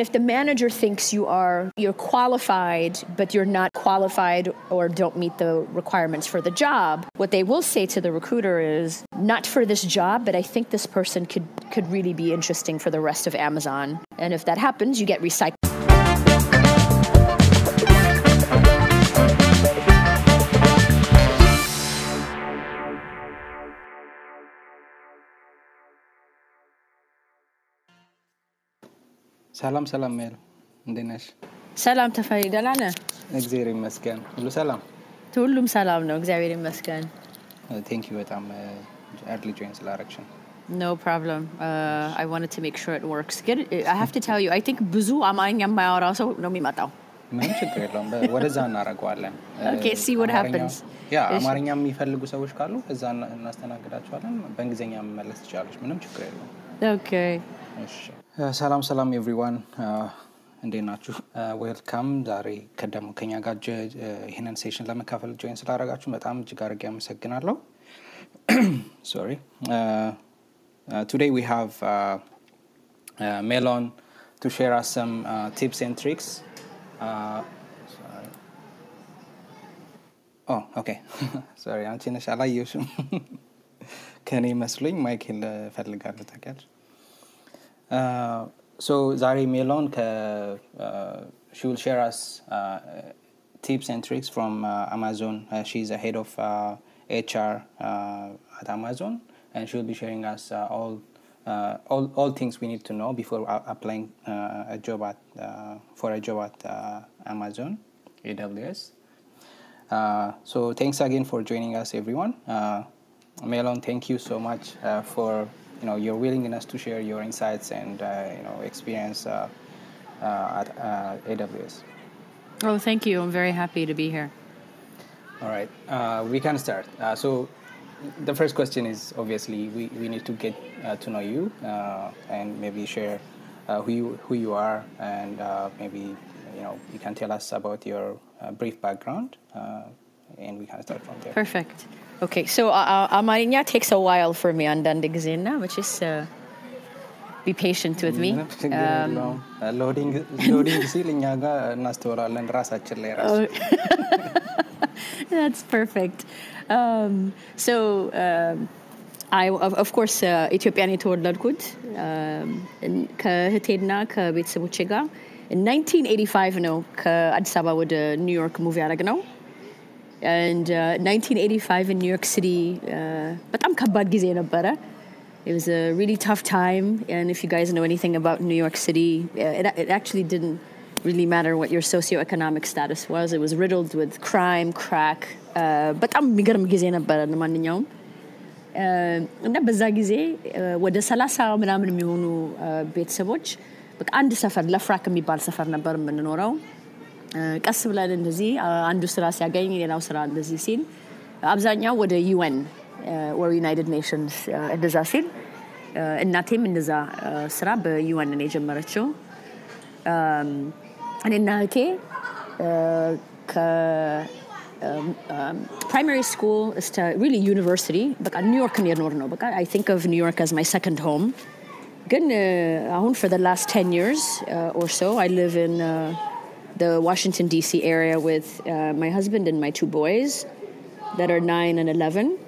If the manager thinks you are you're qualified but you're not qualified or don't meet the requirements for the job, what they will say to the recruiter is not for this job, but I think this person could could really be interesting for the rest of Amazon. And if that happens, you get recycled. ሰላም ሰላም ሜል እንዴት ነሽ? ሰላም ተፈሪ፣ ደህና ነህ? እግዚአብሔር ይመስገን ሁሉ ሰላም። ሁሉም ሰላም ነው፣ እግዚአብሔር ይመስገን። ቴንክ ዩ በጣም ኤርሊ ጆይን ስላረግሽን። No problem. Uh, I wanted to make sure it works. ግን I have to tell you, I think ብዙ አማርኛ የማያወራ ሰው ነው የሚመጣው። ምንም ችግር የለውም። ወደዛ እናደርገዋለን። Okay, see what አማርኛ- happens. ያ አማርኛ የሚፈልጉ ሰዎች ካሉ እዛ እና- እናስተናግዳቸዋለን። በእንግሊዝኛ መመለስ ትችላለች። ምንም ችግር የለውም። Okay. እሺ። ሰላም ሰላም ኤቭሪዋን እንዴት ናችሁ? ዌልካም። ዛሬ ከደሞ ከኛ ጋር ጀ- ይህንን ሴሽን ለመካፈል ጆይን ስላደረጋችሁ በጣም እጅግ አድርጌ አመሰግናለሁ። ሶሪ ቱዴይ ዊ ሃቭ ሜሎን ቱ ሼር አስ ሰም ቲፕስ ኤንድ ትሪክስ ኦኬ ሶሪ አንቺ ነሽ አላየሽም ከእኔ መስሎኝ ማይክል እፈልጋለሁ ታውቂያለሽ Uh, so Zari Melon, uh, she will share us uh, tips and tricks from uh, Amazon. She's a head of HR at Amazon, and she will be sharing us all, uh, all all things we need to know before applying uh, a job at uh, for a job at Amazon AWS. So thanks again for joining us, everyone. Melon, thank you so much for you know your willingness to share your insights and uh, you know experience uh, uh, at uh, AWS. Oh, thank you. I'm very happy to be here. All right, uh, we can start. Uh, so the first question is obviously we, we need to get uh, to know you uh, and maybe share uh, who you who you are and uh, maybe you know you can tell us about your uh, brief background uh, and we can start from there. Perfect. Okay, so uh, uh, አማርኛ takes a while for me አንዳንድ ጊዜ እና which is uh, be patient with me. ምንም ችግር Um, የለውም። ሎዲንግ ሎዲንግ ሲል እኛ ጋር እናስተውላለን ራሳችን ላይ ራሱ That's perfect. Um, so, um, I, of, of course, uh, ኢትዮጵያን የተወለድኩት um, እን- ከእህቴና ከቤተሰቦቼ ጋር in 1985 ነው ከአዲስ አበባ ወደ ኒውዮርክ ሙቭ ያደረግ ነው and uh, 1985 in New York City uh, በጣም ከባድ ጊዜ ነበረ it was a really tough time and if you guys know anything about New York City uh, it, it actually didn't really matter what your socioeconomic status was it was riddled with crime crack uh, በጣም የሚገርም ጊዜ ነበረ ለማንኛውም Uh, እና በዛ ጊዜ uh, ወደ ሰላሳ ምናምን የሚሆኑ uh, ቤተሰቦች በቃ አንድ ሰፈር ለፍራክ የሚባል ሰፈር ነበር የምንኖረው Uh, ቀስ ብለን እንደዚህ አንዱ ስራ ሲያገኝ ሌላው ስራ እንደዚህ ሲል አብዛኛው ወደ ዩኤን ወር ዩናይትድ ኔሽንስ እንደዛ ሲል እናቴም እንደዛ ስራ በዩኤን ነው የጀመረችው። እኔና እህቴ ከፕራይማሪ ስኩል እስከ ሪሊ ዩኒቨርሲቲ በቃ ኒውዮርክን የኖር ነው። በቃ አይ ቲንክ ኦፍ ኒውዮርክ አዝ ማይ ሰከንድ ሆም ግን አሁን ፎር ላስት ቴን ይርስ ኦር ሶ አይ ሊቭ ኢን the Washington DC area with uh, my husband and my two boys that are 9 and 11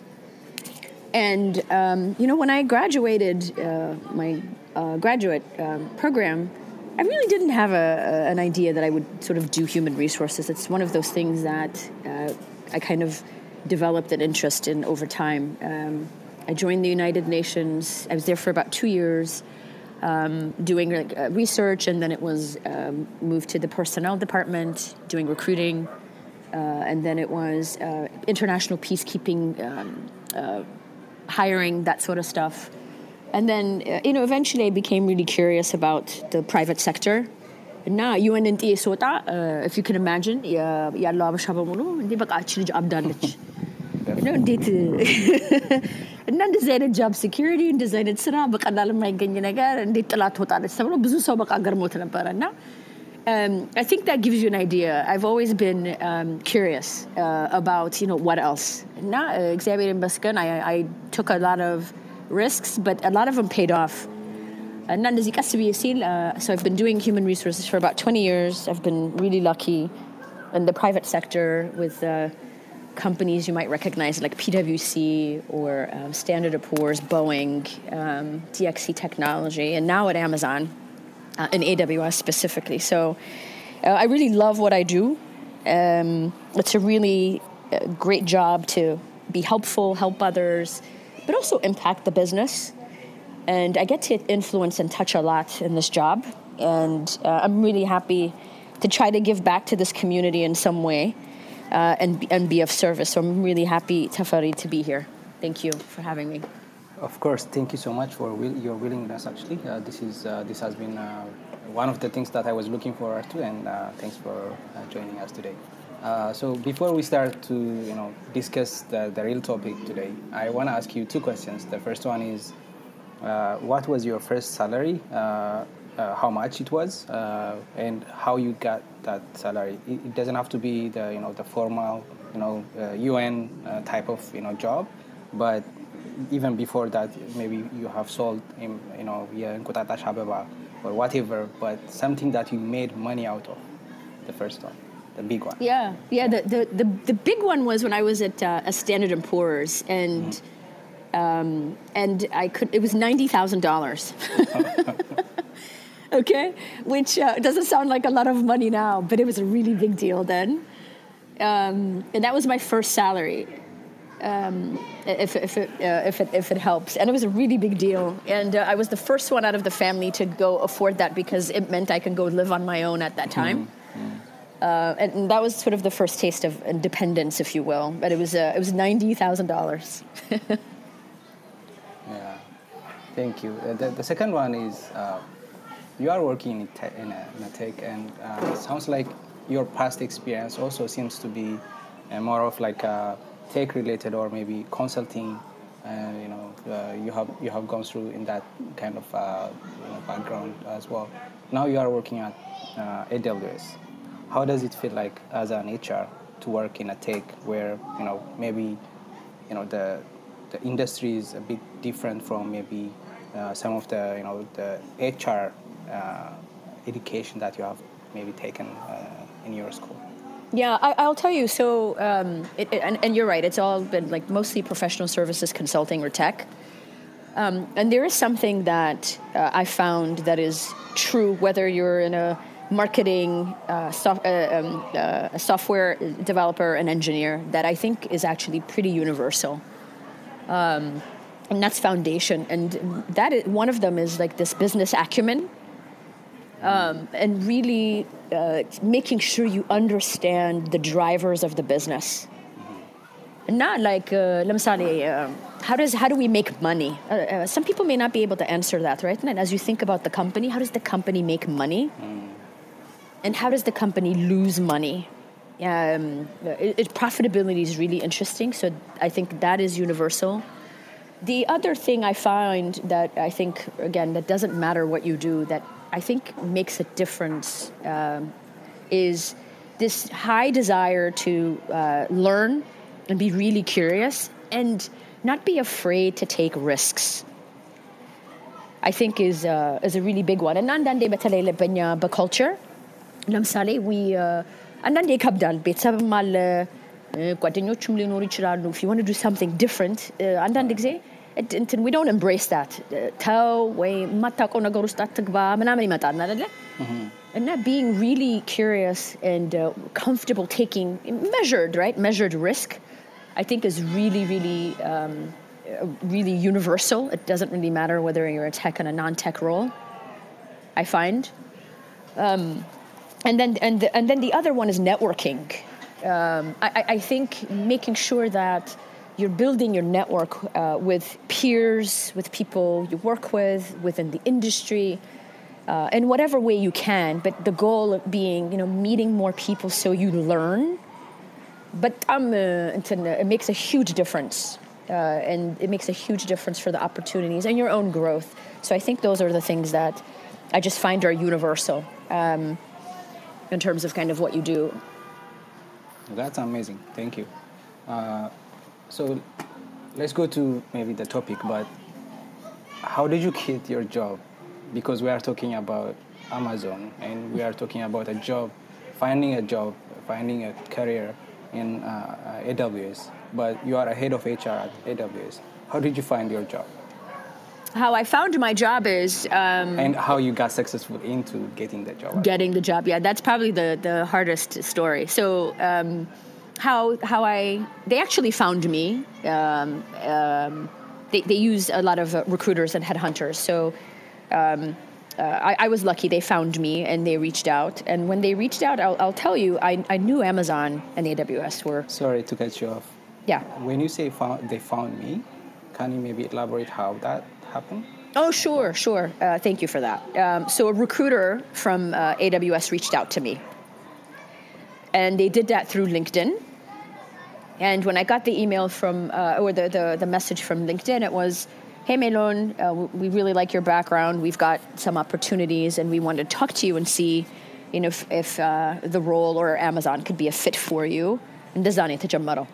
and um, you know, when I graduated uh, my uh, graduate um, program, I really didn't have a, a- an idea that I would sort of do human resources. It's one of those things that uh, I kind of developed an interest in over time. Um, I joined the United Nations. I was there for about two years Um, doing like, uh, research, and then it was um, moved to the personnel department, doing recruiting, uh, and then it was uh, international peacekeeping, um, uh, hiring, that sort of stuff. And then, uh, you know, eventually I became really curious about the private sector. እና ዩኤንን ጥዬ ስወጣ if you can imagine የ- ያለው አበሻ በሙሉ እንዴ በቃ እቺ ልጅ አብዳለች ነው እንዴት እና እንደዚህ አይነት ጃብ ሴኪሪቲ እንደዚህ አይነት ስራ በቀላል የማይገኝ ነገር እንዴት ጥላት ትወጣለች ተብሎ ብዙ ሰው በቃ ገርሞት ነበረ እና um, I think that gives you an idea. I've always been um, curious uh, about, you know, what else. እና uh, እግዚአብሔር ይመስገን I, I took a lot of risks, but a lot of them paid off. እና እንደዚህ ቀስ ብዬ ሲል so I've been doing human resources for about 20 years. I've been really lucky in the private sector with uh, companies you might recognize like PwC or um, Standard & Poor's, Boeing, um, DXC Technology, and now at Amazon uh, in AWS specifically. So uh, I really love what I do. Um, it's a really uh, great job to be helpful, help others, but also impact the business. And I get to influence and touch a lot in this job. And uh, I'm really happy to try to give back to this community in some way uh, and, and be of service. So I'm really happy, Tafari, to be here. Thank you for having me. Of course, thank you so much for will, your willingness. Actually, uh, this is uh, this has been uh, one of the things that I was looking forward to, and uh, thanks for uh, joining us today. Uh, so before we start to you know discuss the, the real topic today, I want to ask you two questions. The first one is, what was your first salary? How much it was, and how you got that salary. It, doesn't have to be the you know the formal you know uh, UN uh, type of you know job, but even before that, maybe you have sold in, you know here in Kotata or whatever, but something that you made money out of, the first one the big one. Yeah, yeah. The, the, the, the, big one was when I was at uh, a Standard and Poor's, and mm-hmm. um, and I could. It was ninety thousand dollars. okay, which uh, doesn't sound like a lot of money now, but it was a really big deal then. Um, and that was my first salary. Um, if, if, it, uh, if, it, if it helps. And it was a really big deal. And uh, I was the first one out of the family to go afford that because it meant I could go live on my own at that time. Uh, and, and that was sort of the first taste of independence, if you will. But it was, uh, it was $90,000. Yeah, thank you. Uh, the, the second one is uh, you are working in, te- in, a, in a tech, and uh, sounds like your past experience also seems to be uh, more of like uh, tech related or maybe consulting. And you know, uh, you have you have gone through in that kind of uh, you know, background as well. Now you are working at uh, AWS. How does it feel like as an HR to work in a tech where you know maybe you know the the industry is a bit different from maybe uh, some of the you know the HR uh, education that you have maybe taken uh, in your school. Yeah, I, I'll tell you. So, um, it, it- and, and you're right. It's all been like mostly professional services, consulting, or tech. Um, and there is something that uh, I found that is true whether you're in a marketing, uh, uh, um, uh, a software developer, an engineer, that I think is actually pretty universal. Um, and that's foundation. And that is, one of them is like this business acumen um, and really uh, making sure you understand the drivers of the business. Not like, uh, uh, how does how do we make money? Uh, uh, some people may not be able to answer that, right? And as you think about the company, how does the company make money? Mm. And how does the company lose money? Um, it, it, profitability is really interesting. So I think that is universal. The other thing I find that I think again that doesn't matter what you do that I think makes a difference um, is this high desire to uh, learn and be really curious and not be afraid to take risks. I think is, uh, is a really big one. And አንዳንዴ በተለይ በኛ በculture ለምሳሌ we uh, አንዳንዴ ይከብዳል። ቤተሰብም አለ እ፣ ጓደኞቹም ሊኖሩ ይችላሉ። if you want to do something different እ፣ አንዳንድ ጊዜ እድ- እንትን we don't embrace that እ፣ ተው ወይ የማታውቀው ነገር ውስጥ አትግባ ምናምን ይመጣል አይደለ? And that being really curious and uh, comfortable taking measured, right? Measured risk, I think is really, really, um, uh, really universal. It doesn't really matter whether you're a tech and a non-tech role. I find, um, and then and the, and then the other one is networking. Um, I, I- I think making sure that you're building your network uh, with peers, with people you work with, within the industry, uh, in whatever way you can. But the goal of being, you know, meeting more people so you learn. But um, uh, it makes a huge difference. Uh, and it makes a huge difference for the opportunities and your own growth. So I think those are the things that I just find are universal um, in terms of kind of what you do. That's amazing. Thank you. Uh, so let's go to maybe the topic, but how did you quit your job because we are talking about Amazon and we are talking about a job, finding a job, finding a career in uh, uh, AWS. But you are a head of HR at AWS. How did you find your job? How I found my job is um, and how you got successful into getting the job. getting the job. Yeah, that's probably the, the hardest story. So um, how how I they actually found me. Um, um, they they use a lot of uh, recruiters and headhunters. So. Um, uh, I, I was lucky. They found me and they reached out. And when they reached out, I'll, I'll tell you, I, I knew Amazon and AWS were, Sorry to cut you off. yeah. When you say found, they found me, can you maybe elaborate how that happened? Oh, sure, sure. Uh, thank you for that. Um, so a recruiter from uh, AWS reached out to me, and they did that through LinkedIn. And when I got the email from, uh, or the, the, the, message from LinkedIn, it was, hey, Melon, uh, we really like your background. We've got some opportunities and we want to talk to you and see, you know, if, if uh, the role or Amazon could be a fit for you. And Dazani تجمروا.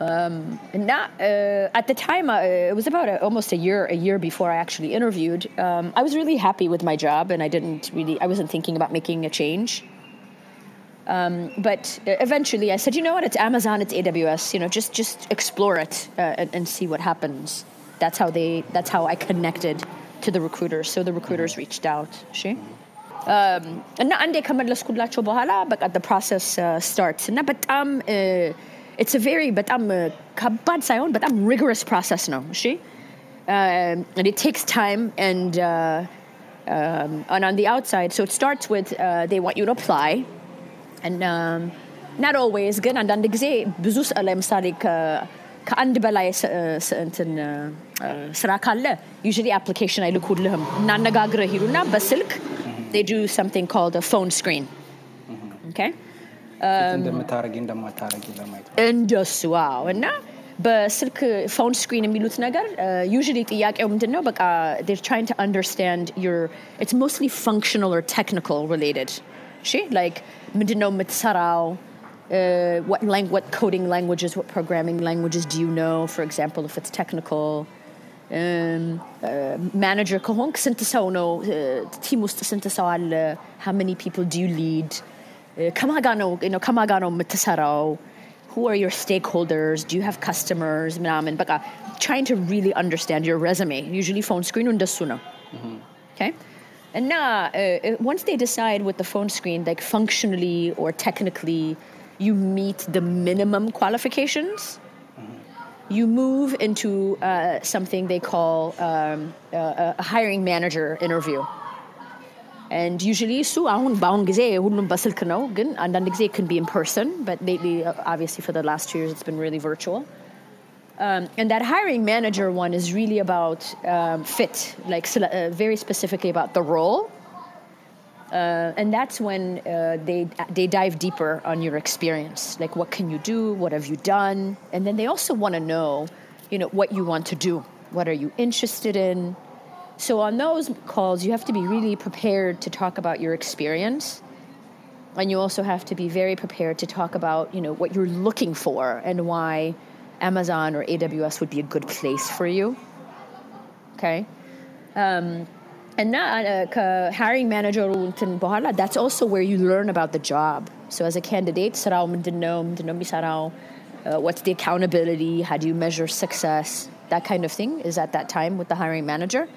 Um, not, uh, at the time, uh, it was about a, almost a year, a year before I actually interviewed. Um, I was really happy with my job, and I didn't really, I wasn't thinking about making a change. Um, but uh, eventually, I said, you know what? It's Amazon, it's AWS. You know, just just explore it uh, and, and see what happens. That's how they. That's how I connected to the recruiters. So the recruiters reached out. She. እና አንዴ ከመለስኩላቸው በኋላ በቃ the process uh, starts እና በጣም uh, it's a very በጣም uh, ከባድ ሳይሆን በጣም rigorous process ነው እሺ um, and it takes time and uh, um, and on the outside so it starts with uh, they want you to apply and um, not always ግን አንዳንድ ጊዜ ብዙ ስ- ለምሳሌ ከ- ከአንድ በላይ ስ- ስ- እንትን እ፣ ስራ ካለ usually application አይልኩልህም እናነጋግረህ ይሉና በስልክ they do something called a phone screen okay እንደምታረጊ እንደማታረጊ ለማየት ነው። እንደሱ ዋው እና በስልክ ፎን ስክሪን የሚሉት ነገር ዩዥሊ ጥያቄው ምንድን ነው በቃ they're trying to understand your it's mostly functional or technical related እሺ like ምንድን ነው የምትሰራው uh, what, lang- what coding languages what programming languages do you know for example if it's technical um, uh, manager ከሆንክ ስንት ሰው ነው ቲም ውስጥ ስንት ሰው አለ how many people do you lead ከማጋ ነው you know, ከማጋ ነው የምትሰራው who are your stakeholders do you have customers ምናምን በቃ trying to really understand your resume usually phone screen እንደሱ ነው okay and now uh, once they decide with the phone screen like functionally or technically you meet the minimum qualifications you move into uh, something they call um, uh, a hiring manager interview and usually እሱ አሁን በአሁን ጊዜ ሁሉም በስልክ ነው ግን አንዳንድ ጊዜ it can be in person but lately uh, obviously for the last two years it's been really virtual um, and that hiring manager one is really about um, fit like uh, very specifically about the role. Uh, and that's when uh, they they dive deeper on your experience. Like what can you do? What have you done? And then they also want to know you know what you want to do. What are you interested in? So on those calls you have to be really prepared to talk about your experience. And you also have to be very prepared to talk about you know what you're looking for and why Amazon or AWS would be a good place for you. Okay. Um, and now, uh, hiring manager that's also where you learn about the job. So as a candidate, uh, what's the accountability? How do you measure success? That kind of thing is at that time with the hiring manager.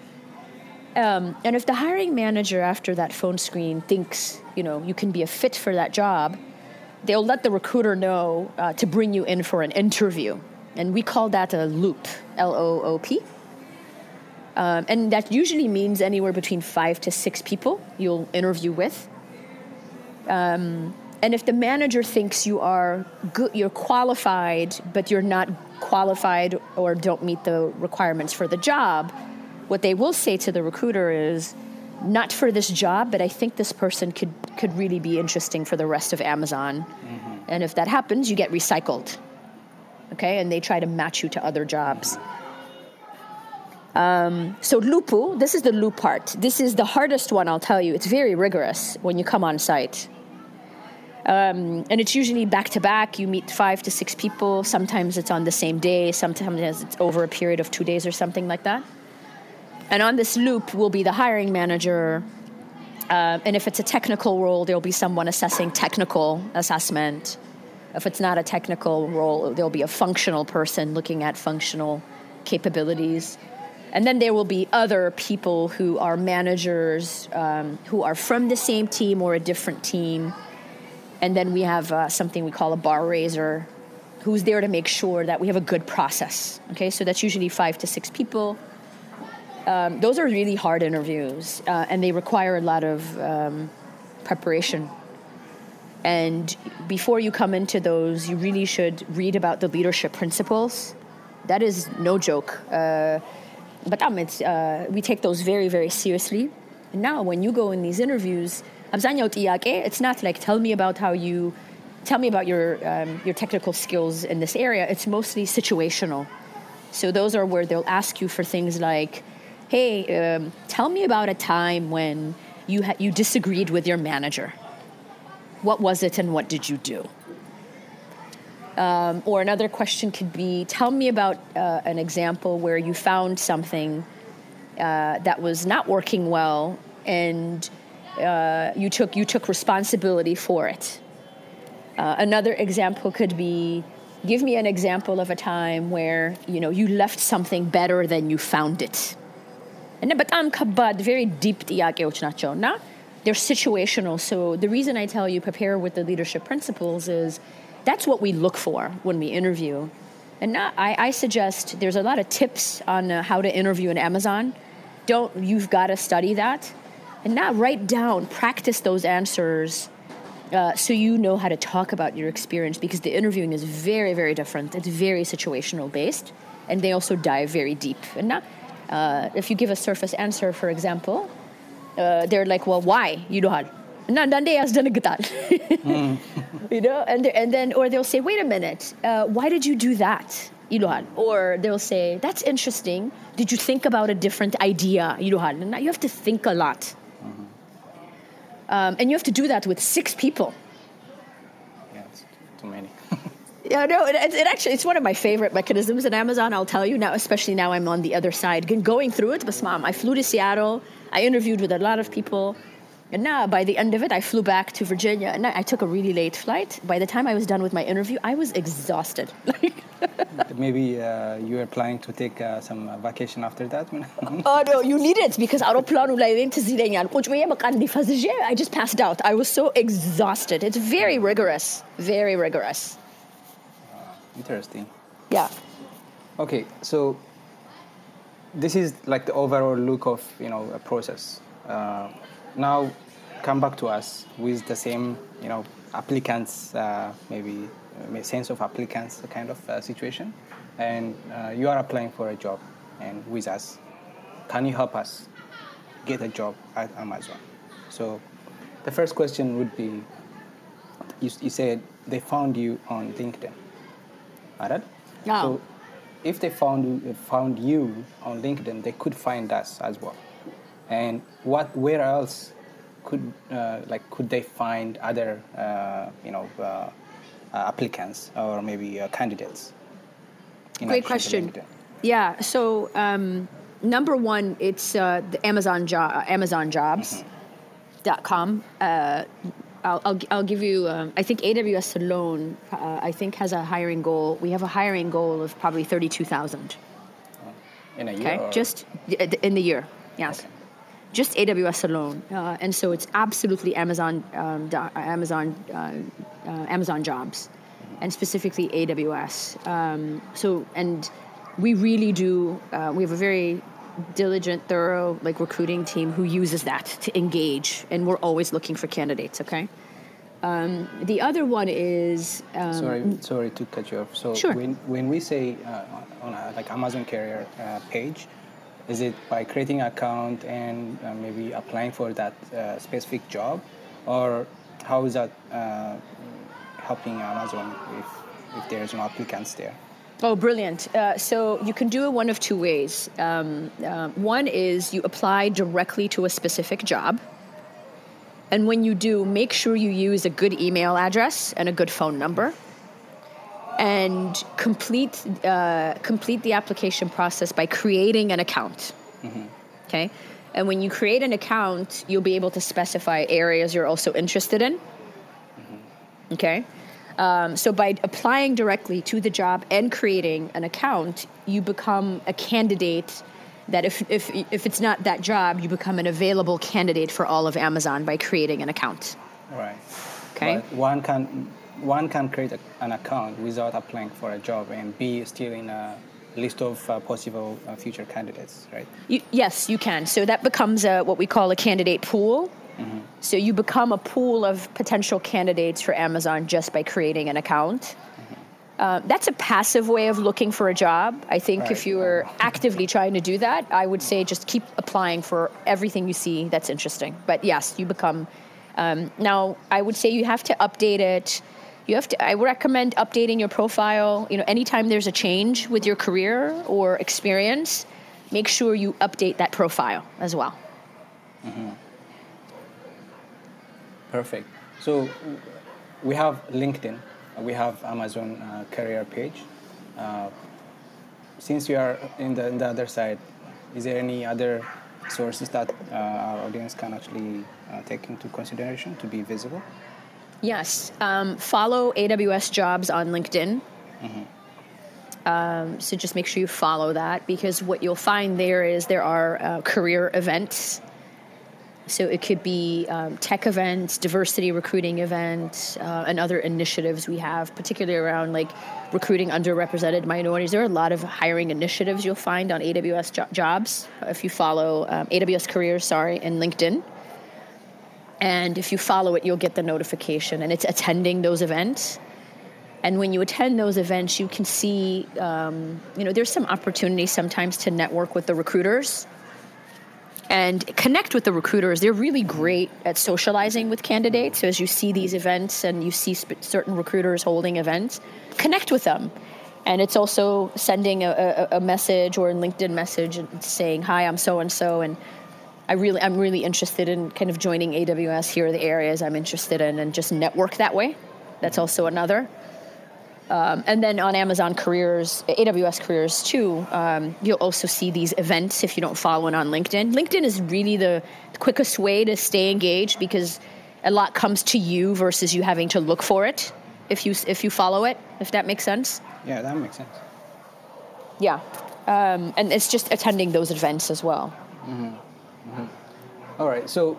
Um, and if the hiring manager after that phone screen thinks you know you can be a fit for that job, they'll let the recruiter know uh, to bring you in for an interview. And we call that a loop, L-O-O-P. Um, and that usually means anywhere between five to six people you'll interview with. Um, and if the manager thinks you are good, you're qualified, but you're not qualified or don't meet the requirements for the job, what they will say to the recruiter is, "Not for this job, but I think this person could could really be interesting for the rest of Amazon." And if that happens, you get recycled. Okay, and they try to match you to other jobs. So Lupu, this is the loop part. This is the hardest one, I'll tell you. It's very rigorous when you come on site. Um, and it's usually back to back. You meet five to six people. Sometimes it's on the same day. Sometimes it's over a period of two days or something like that. And on this loop will be the hiring manager. Uh, and if it's a technical role, there'll be someone assessing technical assessment. If it's not a technical role, there'll be a functional person looking at functional capabilities. And then there will be other people who are managers um, who are from the same team or a different team. And then we have uh, something we call a bar raiser who's there to make sure that we have a good process. Okay, so that's usually five to six people. Um, those are really hard interviews, uh, and they require a lot of um, preparation. And before you come into those, you really should read about the leadership principles. That is no joke. Uh, but um, it's, uh, we take those very, very seriously. And now, when you go in these interviews, it's not like tell me about how you, tell me about your, um, your technical skills in this area. It's mostly situational. So those are where they'll ask you for things like, hey, um, tell me about a time when you, ha- you disagreed with your manager. What was it and what did you do? Um, or another question could be tell me about uh, an example where you found something uh, that was not working well and uh, you, took, you took responsibility for it. Uh, another example could be give me an example of a time where you know you left something better than you found it እና በጣም ከባድ very deep ጥያቄዎች ናቸው እና they're situational. So the reason I tell you prepare with the leadership principles is that's what we look for when we interview. And now I, I suggest there's a lot of tips on uh, how to interview in Amazon. Don't you've got to study that and now write down practice those answers uh, so you know how to talk about your experience because the interviewing is very very different. It's very situational based and they also dive very deep. And now uh, if you give a surface answer, for example, uh, they're like, well, why? You know how? And then they ask You know, and, and then, or they'll say, wait a minute, uh, why did you do that? Know? Or they'll say, that's interesting. Did you think about a different idea? How? And you have to think a lot. Um, and you have to do that with six people. Yeah, it's too many. Yeah, no, it, it, it actually it's one of my favorite mechanisms in Amazon. I'll tell you now, especially now I'm on the other side, going through it. But mom, I flew to Seattle. I interviewed with a lot of people, and now by the end of it, I flew back to Virginia, and I I took a really late flight. By the time I was done with my interview, I was exhausted. Maybe uh, you are planning to take uh, some uh, vacation after that? oh no, you need it because አውሮፕላኑ ላይ እኔን ትዝ ይለኛል ቁጭ ብዬ በቃ እንዲህ ፈዝዤ I just passed out. I was so exhausted. It's very rigorous, very rigorous. Interesting. Yeah. Okay, so this is like the overall look of you know a process. Uh, now, come back to us with the same you know applicants, uh, maybe uh, sense of applicants kind of uh, situation, and uh, you are applying for a job, and with us, can you help us get a job at Amazon? So, the first question would be, you, you said they found you on LinkedIn. Alright? Yeah. So if they found found you on LinkedIn, they could find us as well. And what where else could uh, like could they find other uh, you know uh, uh, applicants or maybe uh, candidates? Great question. Yeah. So um, number one, it's uh, the Amazon job, Amazon Jobs. Dot com. Uh, I'll, I'll, I'll give you. Um, I think AWS alone, uh, I think, has a hiring goal. We have a hiring goal of probably thirty-two thousand. In a year? Okay, just in the year. Yes, Okay. just AWS alone, uh, and so it's absolutely Amazon, um, do- Amazon, uh, uh, Amazon jobs, and specifically AWS. Um, so, and we really do. Uh, we have a very diligent, thorough, like recruiting team who uses that to engage, and we're always looking for candidates. Okay. Um, the other one is um, Sorry, sorry to cut you off. So Sure. when, when we say uh, on a, like Amazon Career uh, page, is it by creating an account and uh, maybe applying for that uh, specific job, or how is that uh, helping Amazon if if there's no applicants there? Oh, brilliant. Uh, so you can do it one of two ways. Um, uh, one is you apply directly to a specific job. And when you do, make sure you use a good email address and a good phone number. And complete, uh, complete the application process by creating an account. Okay. And when you create an account, you'll be able to specify areas you're also interested in. Okay. Um, so by applying directly to the job and creating an account, you become a candidate that if, if, if it's not that job, you become an available candidate for all of Amazon by creating an account. Right. Okay. But one can one can create a, an account without applying for a job and be still in a list of uh, possible uh, future candidates, right? You, yes, you can. So that becomes a, what we call a candidate pool. So you become a pool of potential candidates for Amazon just by creating an account. Uh, that's a passive way of looking for a job. I think if you were actively trying to do that, I would say just keep applying for everything you see that's interesting. But yes, you become. Um, now, I would say you have to update it. You have to. I would recommend updating your profile. You know, anytime there's a change with your career or experience, make sure you update that profile as well. Perfect. So we have LinkedIn, we have Amazon uh, career page. Uh, since you are in the, in the other side, is there any other sources that uh, our audience can actually uh, take into consideration to be visible? Yes. Um, follow AWS Jobs on LinkedIn. Um, so just make sure you follow that because what you'll find there is there are uh, career events. So it could be um, tech events, diversity recruiting events, uh, and other initiatives we have, particularly around like recruiting underrepresented minorities. There are a lot of hiring initiatives you'll find on AWS jo- Jobs if you follow um, AWS Careers, sorry, and LinkedIn. And if you follow it, you'll get the notification. And it's attending those events. And when you attend those events, you can see, um, you know, there's some opportunity sometimes to network with the recruiters and connect with the recruiters. They're really great at socializing with candidates. So as you see these events and you see sp- certain recruiters holding events, connect with them. And it's also sending a, a, a message or a LinkedIn message saying, "Hi, I'm so and so," and I really, I'm really interested in kind of joining AWS. Here are the areas I'm interested in, and just network that way. That's also another. Um, and then on Amazon Careers, AWS Careers too, um, you'll also see these events if you don't follow it on LinkedIn. LinkedIn is really the quickest way to stay engaged because a lot comes to you versus you having to look for it if you if you follow it. If that makes sense. Yeah, that makes sense. Yeah, um, and it's just attending those events as well. All right, so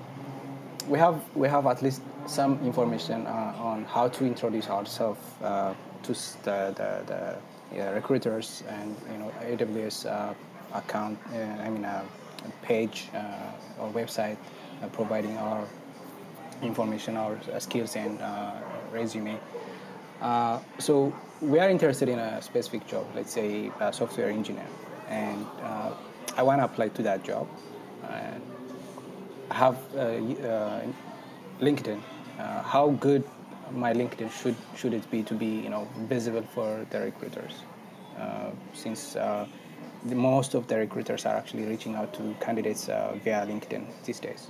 we have we have at least some information uh, on how to introduce ourselves uh, to the the, the recruiters and you know AWS uh, account. Uh, I mean, uh, page uh, or website uh, providing our information, our skills and uh, resume. So we are interested in a specific job, let's say a software engineer, and I want to apply to that job. And have LinkedIn. How good my LinkedIn should should it be to be you know visible for the recruiters? Uh, since uh, the, most of the recruiters are actually reaching out to candidates uh, via LinkedIn these days.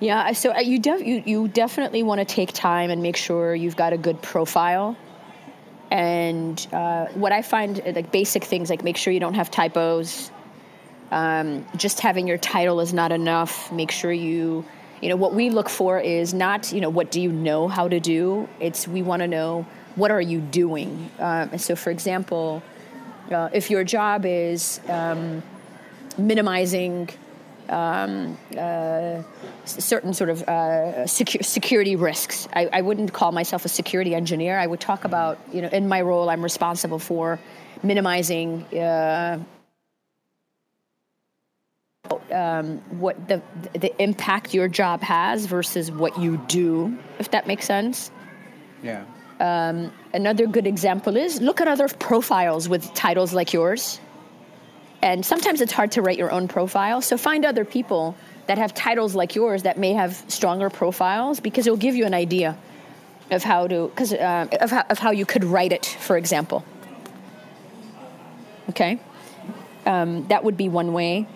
Yeah, so uh, you, def- you you definitely want to take time and make sure you've got a good profile. And uh, what I find uh, like basic things like make sure you don't have typos. Um, just having your title is not enough. Make sure you, you know, what we look for is not you know what do you know how to do. It's we want to know what are you doing. Um, so, for example, uh, if your job is um, minimizing certain sort of uh, secu- security risks. I, I wouldn't call myself a security engineer. I would talk about, you know, in my role, I'm responsible for minimizing uh, um, what the the impact your job has versus what you do. If that makes sense. Yeah. Another good example is look at other profiles with titles like yours. And sometimes it's hard to write your own profile. So find other people that have titles like yours that may have stronger profiles because it'll give you an idea of how to, because uh, of, how, of how you could write it, for example. Okay, um, that would be one way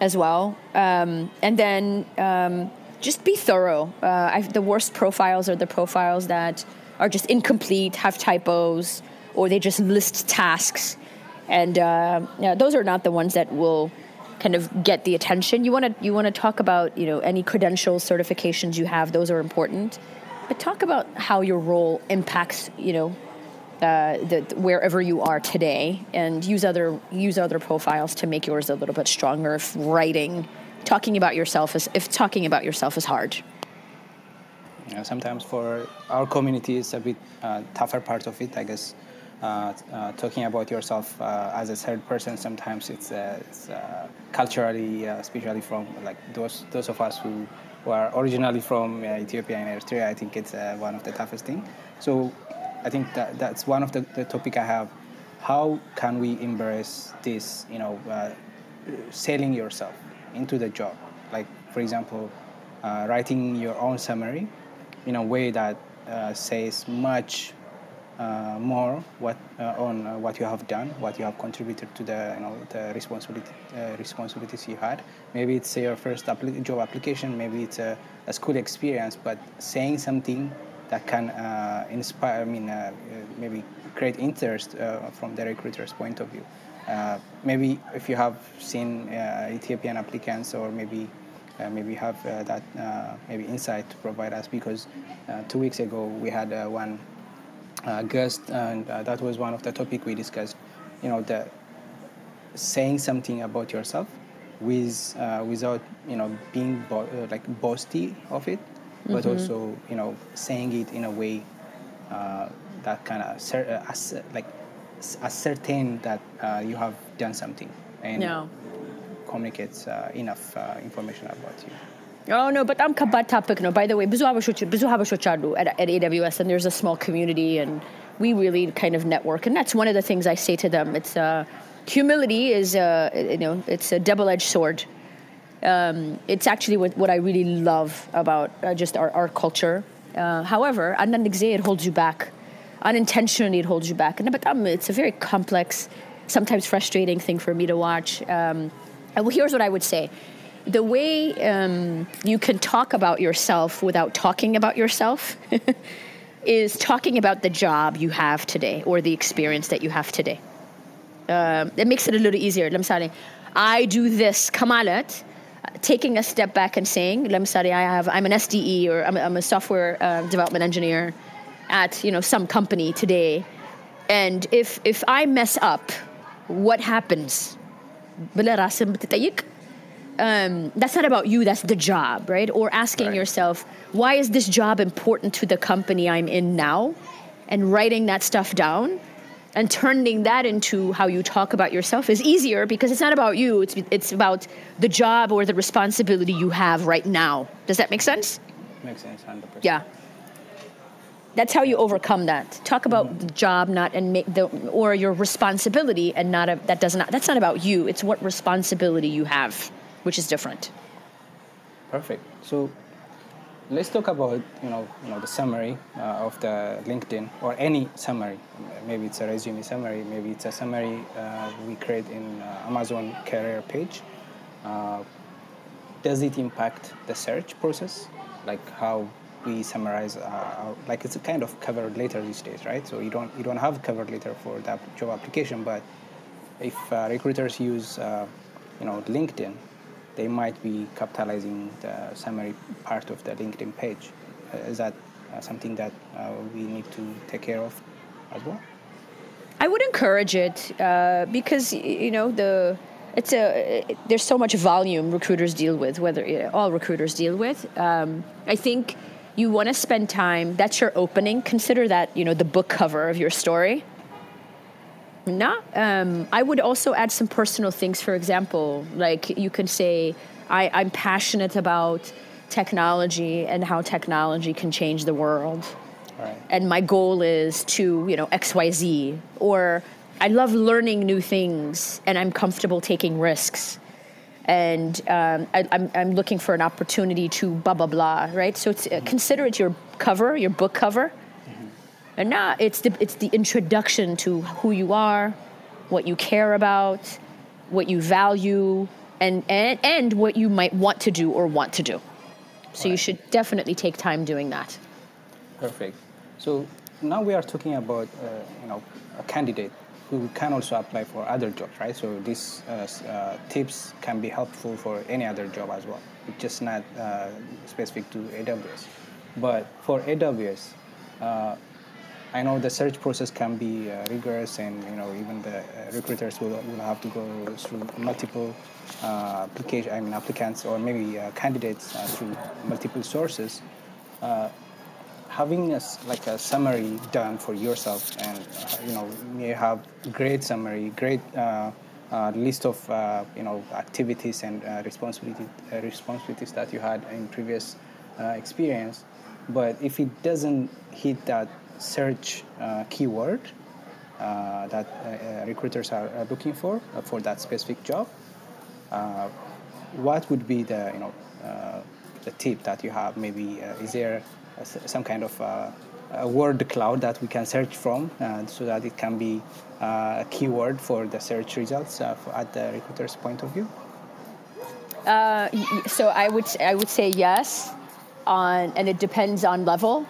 as well. Um, and then um, just be thorough. Uh, the worst profiles are the profiles that are just incomplete, have typos, or they just list tasks. And uh, yeah, those are not the ones that will kind of get the attention. You want to you want to talk about you know any credentials, certifications you have; those are important. But talk about how your role impacts you know uh, the, wherever you are today, and use other use other profiles to make yours a little bit stronger. If writing, talking about yourself is if talking about yourself is hard. Know, sometimes for our community, it's a bit uh, tougher part of it, I guess. Uh, uh, talking about yourself uh, as a third person sometimes it's, uh, it's uh, culturally especially from like those those of us who, who are originally from Ethiopia and Eritrea I think it's one of the toughest thing so I think that that's one of the, the topic I have how can we embrace this you know selling yourself into the job like for example writing your own summary in a way that says much uh, more what uh, on uh, what you have done, what you have contributed to the you know the responsibility responsibilities you had. Maybe it's your first job application, maybe it's a, a, school experience, but saying something that can inspire. I mean, maybe create interest from the recruiter's point of view. Uh, maybe if you have seen uh, Ethiopian applicants or maybe uh, maybe have that maybe insight to provide us because two weeks ago we had one uh, guest, and uh, that was one of the topic we discussed. You know, the saying something about yourself with uh, without you know being bo- uh, like boasty of it, but mm-hmm. also you know saying it in a way uh, that kind of cer- uh, like ascertain that you have done something and no. communicates enough information about you. Oh no, but I'm ከባድ topic no. By the way, ብዙ ሀበሾች ብዙ ሀበሾች አሉ at, at AWS, and there's a small community, and we really kind of network, and that's one of the things I say to them. It's uh, humility is uh, you know it's a double-edged sword. um, it's actually what, what, I really love about uh, just our, our culture. Uh, however, Adnan Nixay, it holds you back. Unintentionally, it holds you back. And but, um, it's a very complex, sometimes frustrating thing for me to watch. Um, here's what I would say. The way um, you can talk about yourself without talking about yourself is talking about the job you have today or the experience that you have today. Um, it makes it a little easier. Let me I do this, kamalat, taking a step back and saying, let me study, I have, I'm an SDE or I'm, I'm a software uh, development engineer at, you know, some company today. And if, if I mess up, what happens? Um, that's not about you, that's the job, right? Or asking right. yourself, why is this job important to the company I'm in now? And writing that stuff down and turning that into how you talk about yourself is easier because it's not about you, it's, it's about the job or the responsibility you have right now. Does that make sense? Makes sense, 100%. Yeah. That's how you overcome that. Talk about mm-hmm. the job, not and make the or your responsibility, and not a, that does not. That's not about you. It's what responsibility you have which is different. Perfect. So let's talk about you know you know the summary uh, of the LinkedIn or any summary. Maybe it's a resume summary. Maybe it's a summary uh, we create in uh, Amazon career page. Uh, does it impact the search process, like how we summarize uh, our, like it's a kind of cover letter these days, right? So you don't you don't have cover letter for that job application, but if uh, recruiters use you know LinkedIn they might be capitalizing the summary part of the LinkedIn page. Uh, is that uh, something that uh, we need to take care of as well? I would encourage it uh, because you know the it's a it, there's so much volume recruiters deal with, whether you know, all recruiters deal with. Um, I think you want to spend time. That's your opening. Consider that you know the book cover of your story no, um, I would also add some personal things. For example, like you can say, I, I'm passionate about technology and how technology can change the world. Right. And my goal is to, you know, XYZ. Or I love learning new things and I'm comfortable taking risks. And um, I, am I'm, I'm looking for an opportunity to blah, blah, blah, right? So it's, uh, consider it your cover, your book cover and now it's the, it's the introduction to who you are, what you care about, what you value, and, and, and what you might want to do or want to do. So right. you should definitely take time doing that. Perfect. So now we are talking about uh, you know a candidate who can also apply for other jobs, right? So these uh, uh, tips can be helpful for any other job as well. It's just not uh, specific to AWS. But for AWS, uh, I know the search process can be uh, rigorous, and you know even the recruiters will, will have to go through multiple application, I mean applicants or maybe candidates through multiple sources. Having a, like a summary done for yourself and uh, you know you have great summary great uh, uh, list of uh, you know activities and uh, responsibility, uh, responsibilities that you had in previous experience. But if it doesn't hit that search uh, keyword uh, that uh, recruiters are looking for for that specific job what would be the you know the tip that you have maybe is there some kind of uh, a word cloud that we can search from uh, so that it can be uh, a keyword for the search results at the recruiter's point of view? so I would I would say yes, on and it depends on level.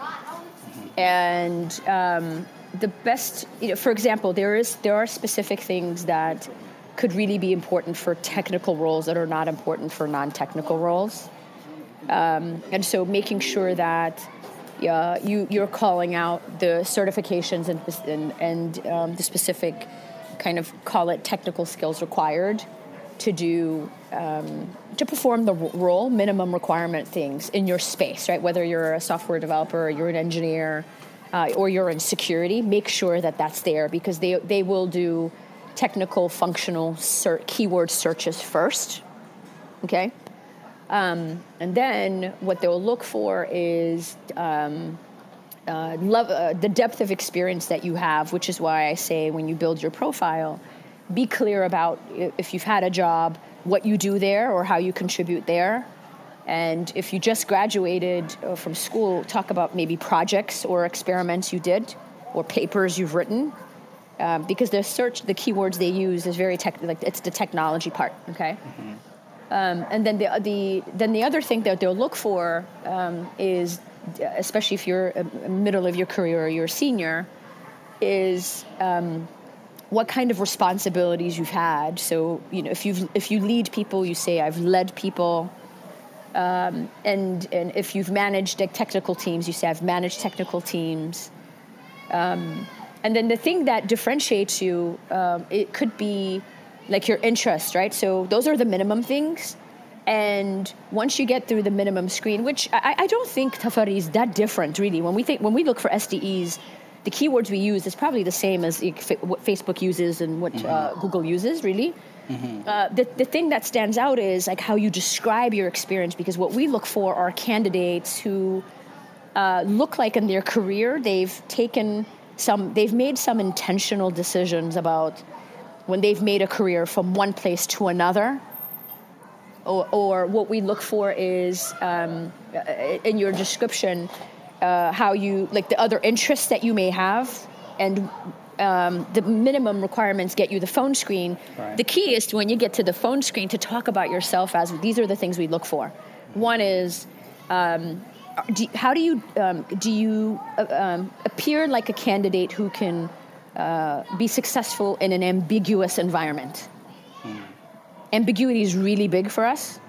And um, the best. You know, for example, there is there are specific things that could really be important for technical roles that are not important for non-technical roles, um, and so making sure that you, you're calling out the certifications and, and, and um, the specific kind of call it technical skills required to do um, to perform the role minimum requirement things in your space right? Whether you're a software developer or you're an engineer uh, or you're in security make sure that that's there because they, they will do technical functional keyword searches first okay? Um, and then what they'll look for is um, uh, love, uh, the depth of experience that you have, which is why I say when you build your profile, be clear about if you've had a job, what you do there or how you contribute there. And if you just graduated uh, from school, talk about maybe projects or experiments you did or papers you've written. Um, because the search, the keywords they use is very tech, like it's the technology part, okay? Mm-hmm. Um, and then the, the, then the other thing that they'll look for um, is, especially if you're a middle of your career or you're a senior, is um, what kind of responsibilities you've had. So you know, if you if you lead people, you say I've led people. Um, and and if you've managed like, technical teams, you say I've managed technical teams. Um, and then the thing that differentiates you, um, it could be like your interest, right? So those are the minimum things. And once you get through the minimum screen, which I, I don't think Tafari is that different, really. When we think when we look for SDEs, the keywords we use is probably the same as what Facebook uses and what mm-hmm. uh, Google uses, really. Mm-hmm. Uh, the, the thing that stands out is like how you describe your experience because what we look for are candidates who uh, look like in their career they've taken some they've made some intentional decisions about when they've made a career from one place to another. Or, or what we look for is um, in your description uh, how you like the other interests that you may have and um, the minimum requirements get you the phone screen. Right. The key is to, when you get to the phone screen to talk about yourself as these are the things we look for. One is um, do, how do you um, do you uh, um, appear like a candidate who can uh, be successful in an ambiguous environment. Mm. Ambiguity is really big for us.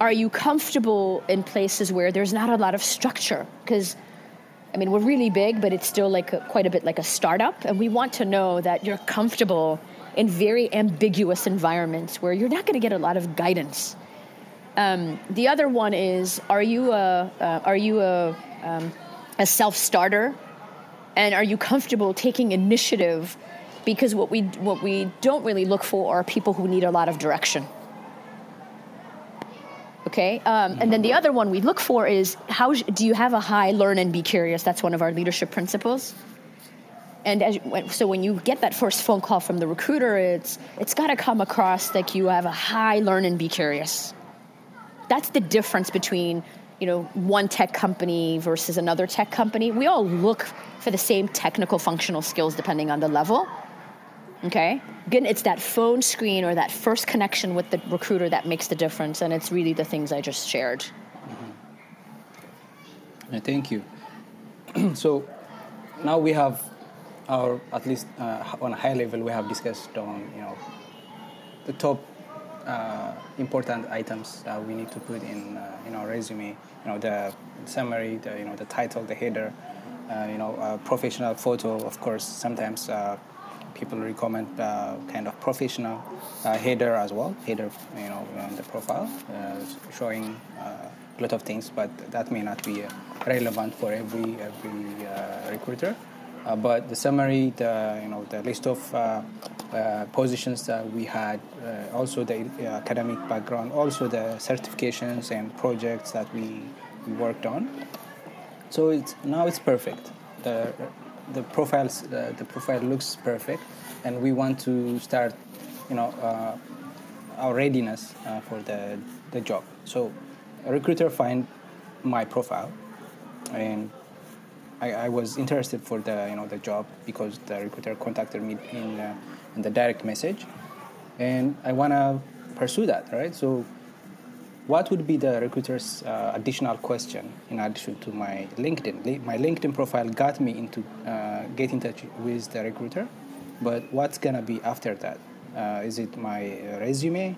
Are you comfortable in places where there's not a lot of structure? Because, I mean, we're really big, but it's still like a, quite a bit like a startup, and we want to know that you're comfortable in very ambiguous environments where you're not going to get a lot of guidance. Um, the other one is: Are you a uh, are you a um, a self starter? and are you comfortable taking initiative because what we what we don't really look for are people who need a lot of direction okay um, and then the other one we look for is how do you have a high learn and be curious? That's one of our leadership principles. And as, so when you get that first phone call from the recruiter it's it's got to come across like you have a high learn and be curious. That's the difference between you know one tech company versus another tech company. We all look for the same technical functional skills depending on the level okay again it's that phone screen or that first connection with the recruiter that makes the difference and it's really the things i just shared mm-hmm. thank you so now we have or at least uh, on a high level, we have discussed on you know the top uh, important items uh, we need to put in uh, in our resume. You know the summary, the you know the title, the header. Uh, you know, professional photo. Of course, sometimes uh, people recommend uh, kind of professional header as well. Header, you know, on the profile, showing a lot of things, but that may not be relevant for every every recruiter. Uh, but the summary, the you know the list of uh, uh, positions that we had, also the academic background, also the certifications and projects that we, we worked on. So it's now it's perfect. The the profiles the, the profile looks perfect, and we want to start, you know, uh, our readiness uh, for the the job. So a recruiter find my profile and I, I, was interested for the you know the job because the recruiter contacted me in, uh, in the direct message, and I wanna pursue that right. So, what would be the recruiter's uh, additional question in addition to my LinkedIn? My LinkedIn profile got me into uh, get in touch with the recruiter, but what's gonna be after that? Uh, is it my resume?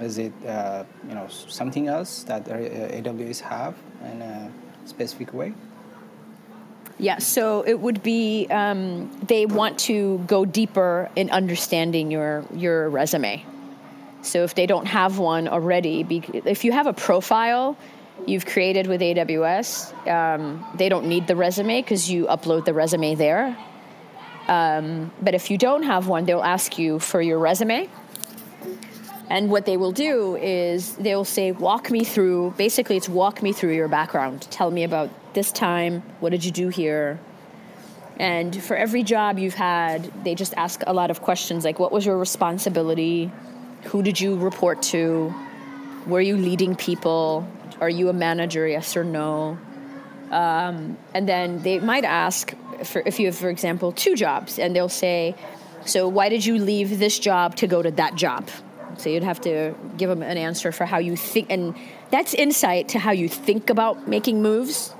Is it uh, you know something else that AWS have in a specific way? Yeah, so it would be um, they want to go deeper in understanding your your resume. So if they don't have one already, if you have a profile you've created with AWS, um, they don't need the resume because you upload the resume there. Um, but if you don't have one, they'll ask you for your resume. And what they will do is they'll say, walk me through, basically, it's walk me through your background. Tell me about this time? What did you do here? And for every job you've had, they just ask a lot of questions like what was your responsibility? Who did you report to? Were you leading people? Are you a manager? Yes or no? Um, and then they might ask for, if you have, for example, two jobs, and they'll say, So, why did you leave this job to go to that job? So, you'd have to give them an answer for how you think. And that's insight to how you think about making moves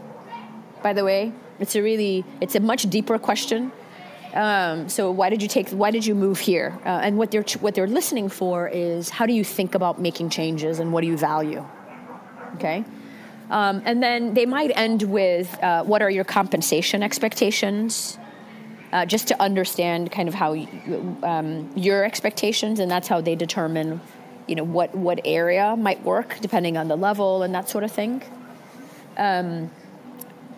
by the way. It's a really, it's a much deeper question. Um, so why did you take? Why did you move here? Uh, and what they're what they're listening for is how do you think about making changes and what do you value? Okay, um, and then they might end with uh, what are your compensation expectations, uh, just to understand kind of how you, um, your expectations, and that's how they determine, you know, what what area might work depending on the level and that sort of thing. Um,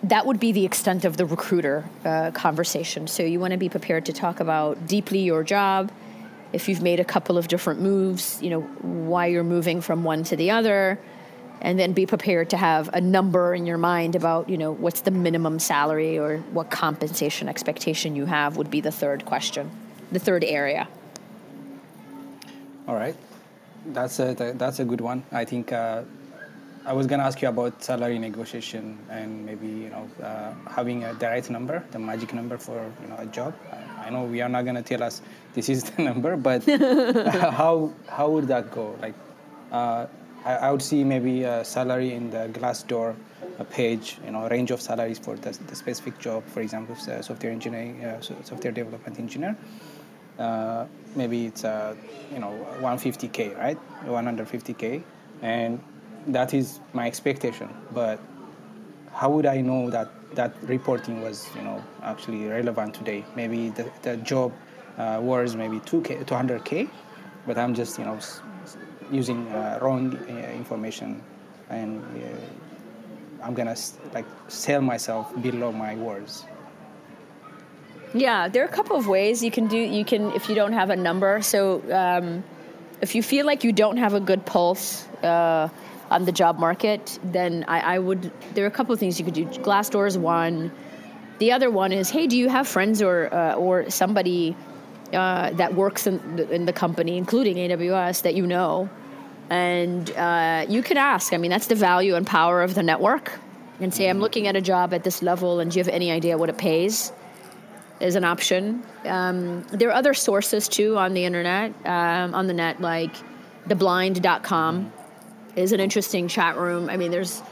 that would be the extent of the recruiter uh, conversation. So you want to be prepared to talk about deeply your job. If you've made a couple of different moves, you know why you're moving from one to the other, and then be prepared to have a number in your mind about you know what's the minimum salary or what compensation expectation you have would be the third question, the third area. All right, that's a that's a good one. I think. Uh I was gonna ask you about salary negotiation and maybe you know uh, having a, the right number, the magic number for you know a job. I, I know we are not gonna tell us this is the number, but how how would that go? Like, uh, I, I, would see maybe a salary in the Glassdoor a page, you know, range of salaries for the, the specific job. For example, software engineering, uh, software development engineer. Uh, maybe it's uh, you know 150k, right? 150k, and that is my expectation. But how would I know that that reporting was, you know, actually relevant today? Maybe the, the job uh, was maybe 2K, 200K, but I'm just, you know, using uh, wrong uh, information and uh, I'm gonna like sell myself below my words. Yeah, there are a couple of ways you can do. You can if you don't have a number. So um, if you feel like you don't have a good pulse, uh, on the job market, then I, I would. There are a couple of things you could do. Glassdoor is one. The other one is, hey, do you have friends or uh, or somebody uh, that works in the, in the company, including AWS, that you know, and uh, you could ask. I mean, that's the value and power of the network. And say, I'm looking at a job at this level, and do you have any idea what it pays? Is an option. Um, there are other sources too on the internet, um, on the net, like theblind.com is an interesting chat room. I mean, there's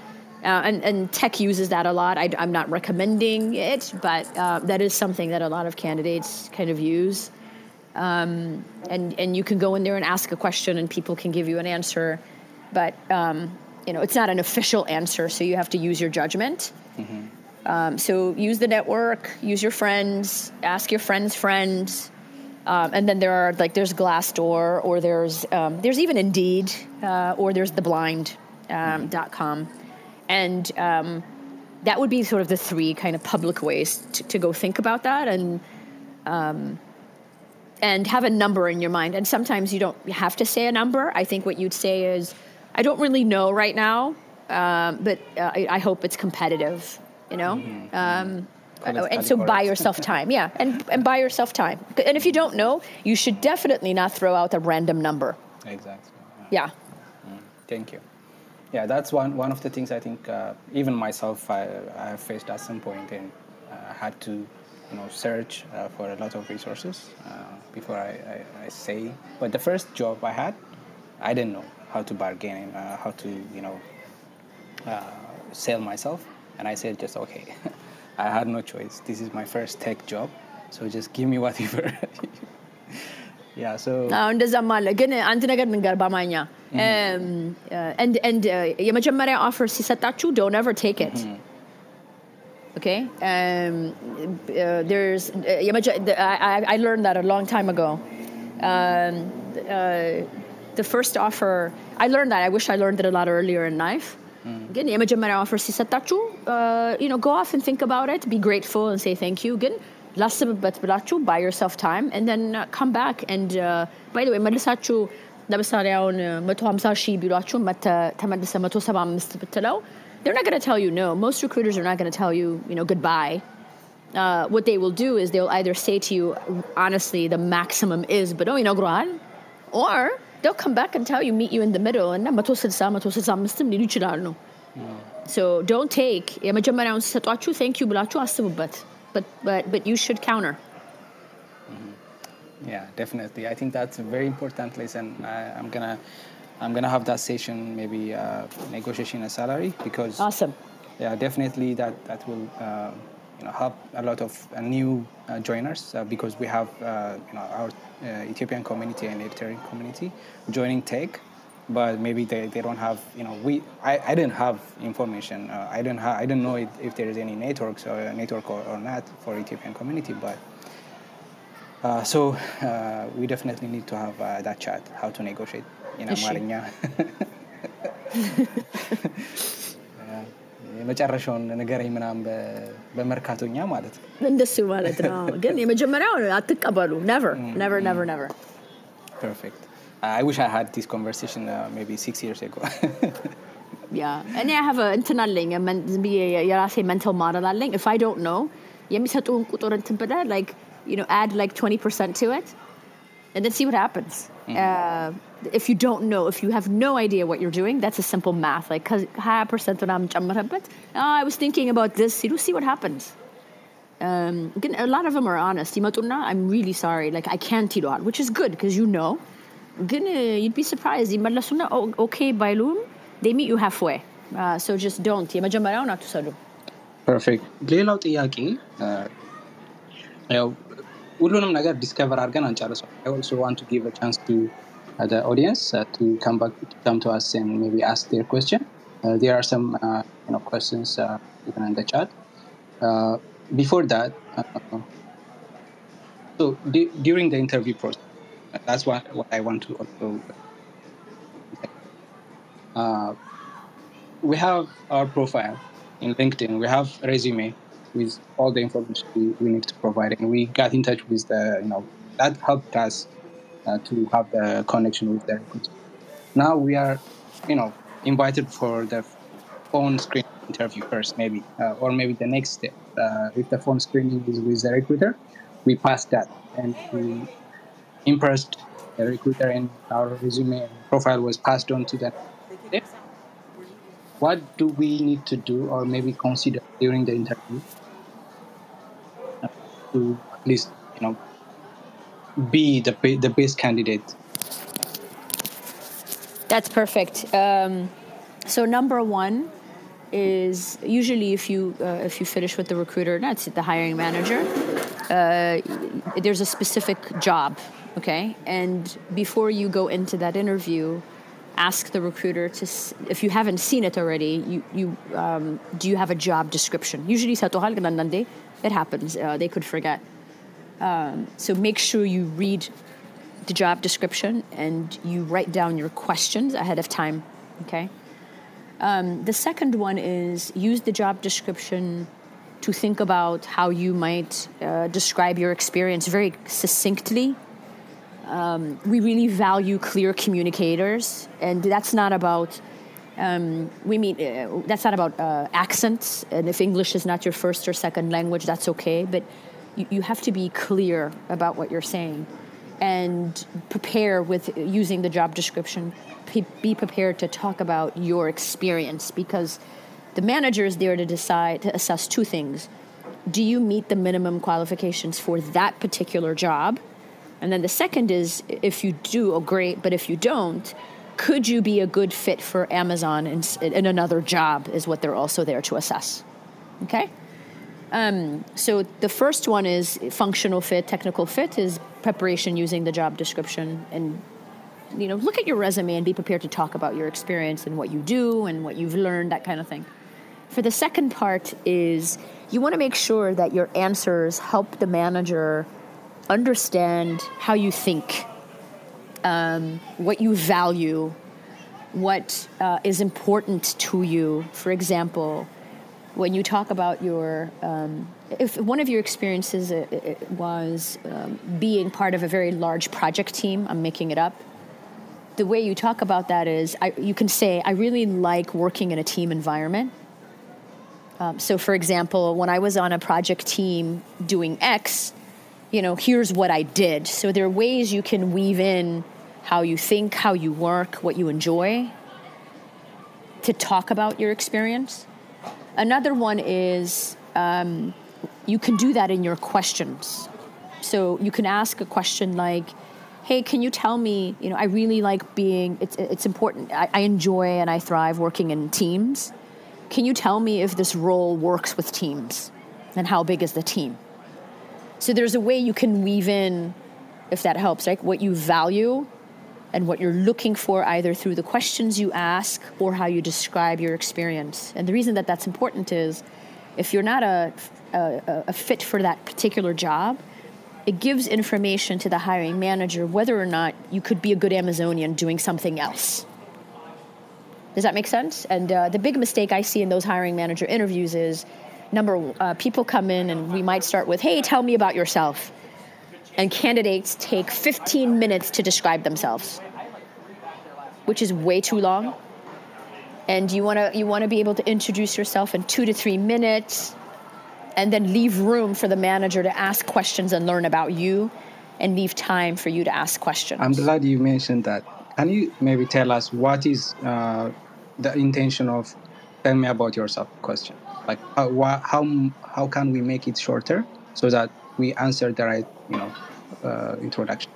Uh, and, and tech uses that a lot. I, am not recommending it, but uh, that is something that a lot of candidates kind of use. Um, and, and you can go in there and ask a question, and people can give you an answer. But um, you know, it's not an official answer, so you have to use your judgment. Mm-hmm. Um, so use the network, use your friends, ask your friends' friends. Um, and then there are like there's Glassdoor or there's um, there's even Indeed uh, or there's theblind.com. Um, and um, that would be sort of the three kind of public ways to, to go think about that and um, and have a number in your mind. And sometimes you don't have to say a number. I think what you'd say is, I don't really know right now, um, but uh, I, I, hope it's competitive. You know. Mm-hmm. Um, and so buy yourself time, yeah, and and buy yourself time. And if you don't know, you should definitely not throw out a random number. Exactly. Yeah. yeah. Thank you yeah, that's one, one of the things I think uh, even myself I, I faced at some point and uh, had to you know search uh, for a lot of resources uh, before I, I, I, say. But the first job I had, I didn't know how to bargain, uh, how to you know uh, sell myself, and I said just okay, I had no choice. This is my first tech job, so just give me whatever. yeah, so. እንደዛም አለ ግን አንድ ነገር ንገር በአማርኛ የመጀመሪያ ኦፈር ሲሰጣችሁ don't ever take it okay um, uh, there's uh, I, I learned that a long time ago um, uh, the first offer I learned that I wish I learned it a lot earlier in life ግን የመጀመሪያ ኦፈር ሲሰጣችሁ you know go off and think about it be grateful and say thank you ግን ላስብበት ብላችሁ buy yourself time and then come back and uh, by the way መልሳችሁ ለምሳሌ አሁን መቶ ሀምሳ ሺህ ቢሏችሁ ተመልሰ መቶ ሰባ አምስት ብትለው they're not going to tell you no. Most recruiters are not going to tell you, you know, goodbye. Uh, what they will do is they'll either say to you, honestly, the maximum is, but oh, you know, or they'll come back and tell you, meet you in the middle, and so don't take የመጀመሪያውን ሲሰጧችሁ thank you ብላችሁ አስቡበት but but but you should counter yeah, definitely. I think that's a very important lesson. I, am gonna I'm gonna have that session, maybe uh, negotiation a salary because awesome. Yeah, definitely that that will uh, you know help a lot of uh, new uh, joiners uh, because we have uh, you know our Ethiopian community and Eritrean community joining tech But maybe they, they don't have, you know, we I, I didn't have information. I didn't have I didn't know if, if there is any networks or network or, or not for Ethiopian community. But uh, so uh, we definitely need to have uh, that chat, how to negotiate in አማርኛ የመጨረሻውን ንገረኝ ምናምን በመርካቶኛ ማለት ነው እንደሱ ማለት ነው ግን የመጀመሪያው አትቀበሉ never never never never perfect I wish I had this conversation uh, maybe six years ago yeah እኔ I have a እንትን አለኝ የራሴ mental model አለኝ if I don't know የሚሰጡን ቁጥር እንትን ብለህ like you know, add like 20% to it and then see what happens. Mm-hmm. Uh, if you don't know, if you have no idea what you're doing, that's a simple math. Like, percent oh, I was thinking about this. You see what happens. Um, again, a lot of them are honest. I'm really sorry. Like, I can't eat which is good because you know. You'd be surprised. Oh, okay, bailum, they meet you halfway. Uh, so just don't. Perfect. ሌላው ጥያቄ ያው ሁሉንም ነገር ዲስከቨር አድርገን አንጨርሰው I also want to give a chance to uh, the audience uh, to come back to come to us and maybe ask their question uh, there are some uh, you know questions uh, even in the chat uh, before that uh, so d- during the interview process that's what, what I want to also uh, we have our profile in LinkedIn we have resume with all the information we, need to provide. And we got in touch with the, you know, that helped us uh, to have the connection with the recruiter. Now we are, you know, invited for the phone screen interview first, maybe, uh, or maybe the next step. Uh, if the phone screening is with the recruiter, we pass that and we impressed the recruiter and our resume profile was passed on to them. what do we need to do or maybe consider during the interview to at least you know be the the best candidate. That's perfect. Um, so number one, is usually if you uh, if you finish with the recruiter, that's the hiring manager. Uh, there's a specific job, okay, and before you go into that interview, ask the recruiter to if you haven't seen it already. You you um, do you have a job description? Usually, it happens. Uh, they could forget. Um, so make sure you read the job description and you write down your questions ahead of time. Okay. Um, the second one is use the job description to think about how you might uh, describe your experience very succinctly. Um, we really value clear communicators, and that's not about. Um, we mean uh, that's not about uh, accents, and if English is not your first or second language, that's okay. But you, you have to be clear about what you're saying and prepare with using the job description. Be prepared to talk about your experience because the manager is there to decide to assess two things. Do you meet the minimum qualifications for that particular job? And then the second is if you do, oh, great, but if you don't, could you be a good fit for Amazon in, in another job, is what they're also there to assess. Okay? Um, so the first one is functional fit, technical fit is preparation using the job description and you know look at your resume and be prepared to talk about your experience and what you do and what you've learned that kind of thing. For the second part is you want to make sure that your answers help the manager understand how you think, um, what you value, what uh, is important to you. For example, when you talk about your um, if one of your experiences it, it was um, being part of a very large project team i'm making it up the way you talk about that is I, you can say i really like working in a team environment um, so for example when i was on a project team doing x you know here's what i did so there are ways you can weave in how you think how you work what you enjoy to talk about your experience Another one is um, you can do that in your questions. So you can ask a question like, hey, can you tell me, you know, I really like being, it's, it's important, I, I enjoy and I thrive working in teams. Can you tell me if this role works with teams? And how big is the team? So there's a way you can weave in, if that helps, like what you value and what you're looking for either through the questions you ask or how you describe your experience. And the reason that that's important is if you're not a, a, a, fit for that particular job, it gives information to the hiring manager whether or not you could be a good Amazonian doing something else. Does that make sense? And uh, the big mistake I see in those hiring manager interviews is number uh, people come in and we might start with, hey, tell me about yourself and candidates take 15 minutes to describe themselves, which is way too long. And you want to you want to be able to introduce yourself in 2 to 3 minutes and then leave room for the manager to ask questions and learn about you and leave time for you to ask questions. I'm glad you mentioned that. Can you maybe tell us what is uh, the intention of tell me about yourself question? Like wh- how how can we make it shorter so that we answer the right you know uh, introduction?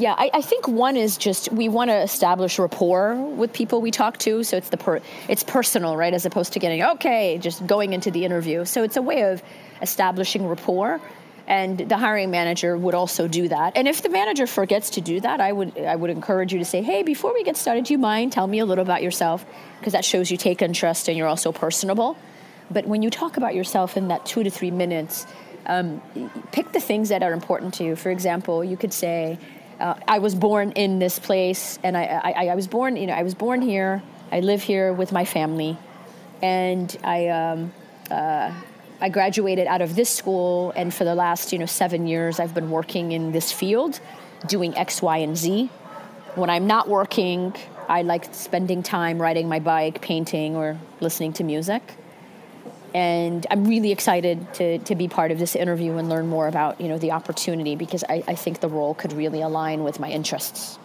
Yeah, I, I, think one is just we want to establish rapport with people we talk to, so it's the per, it's personal, right, as opposed to getting okay, just going into the interview. So it's a way of establishing rapport, and the hiring manager would also do that. And if the manager forgets to do that, I would I would encourage you to say, hey, before we get started, do you mind tell me a little about yourself, because that shows you take interest and you're also personable. But when you talk about yourself in that two to three minutes, um, pick the things that are important to you. For example, you could say, uh, "I was born in this place, and I, I, I, was born, you know, I was born here. I live here with my family, and I." Um, uh, I graduated out of this school, and for the last you know seven years, I've been working in this field, doing X, Y, and Z. When I'm not working, I like spending time riding my bike, painting, or listening to music and I'm really excited to, to be part of this interview and learn more about you know the opportunity because I, I think the role could really align with my interests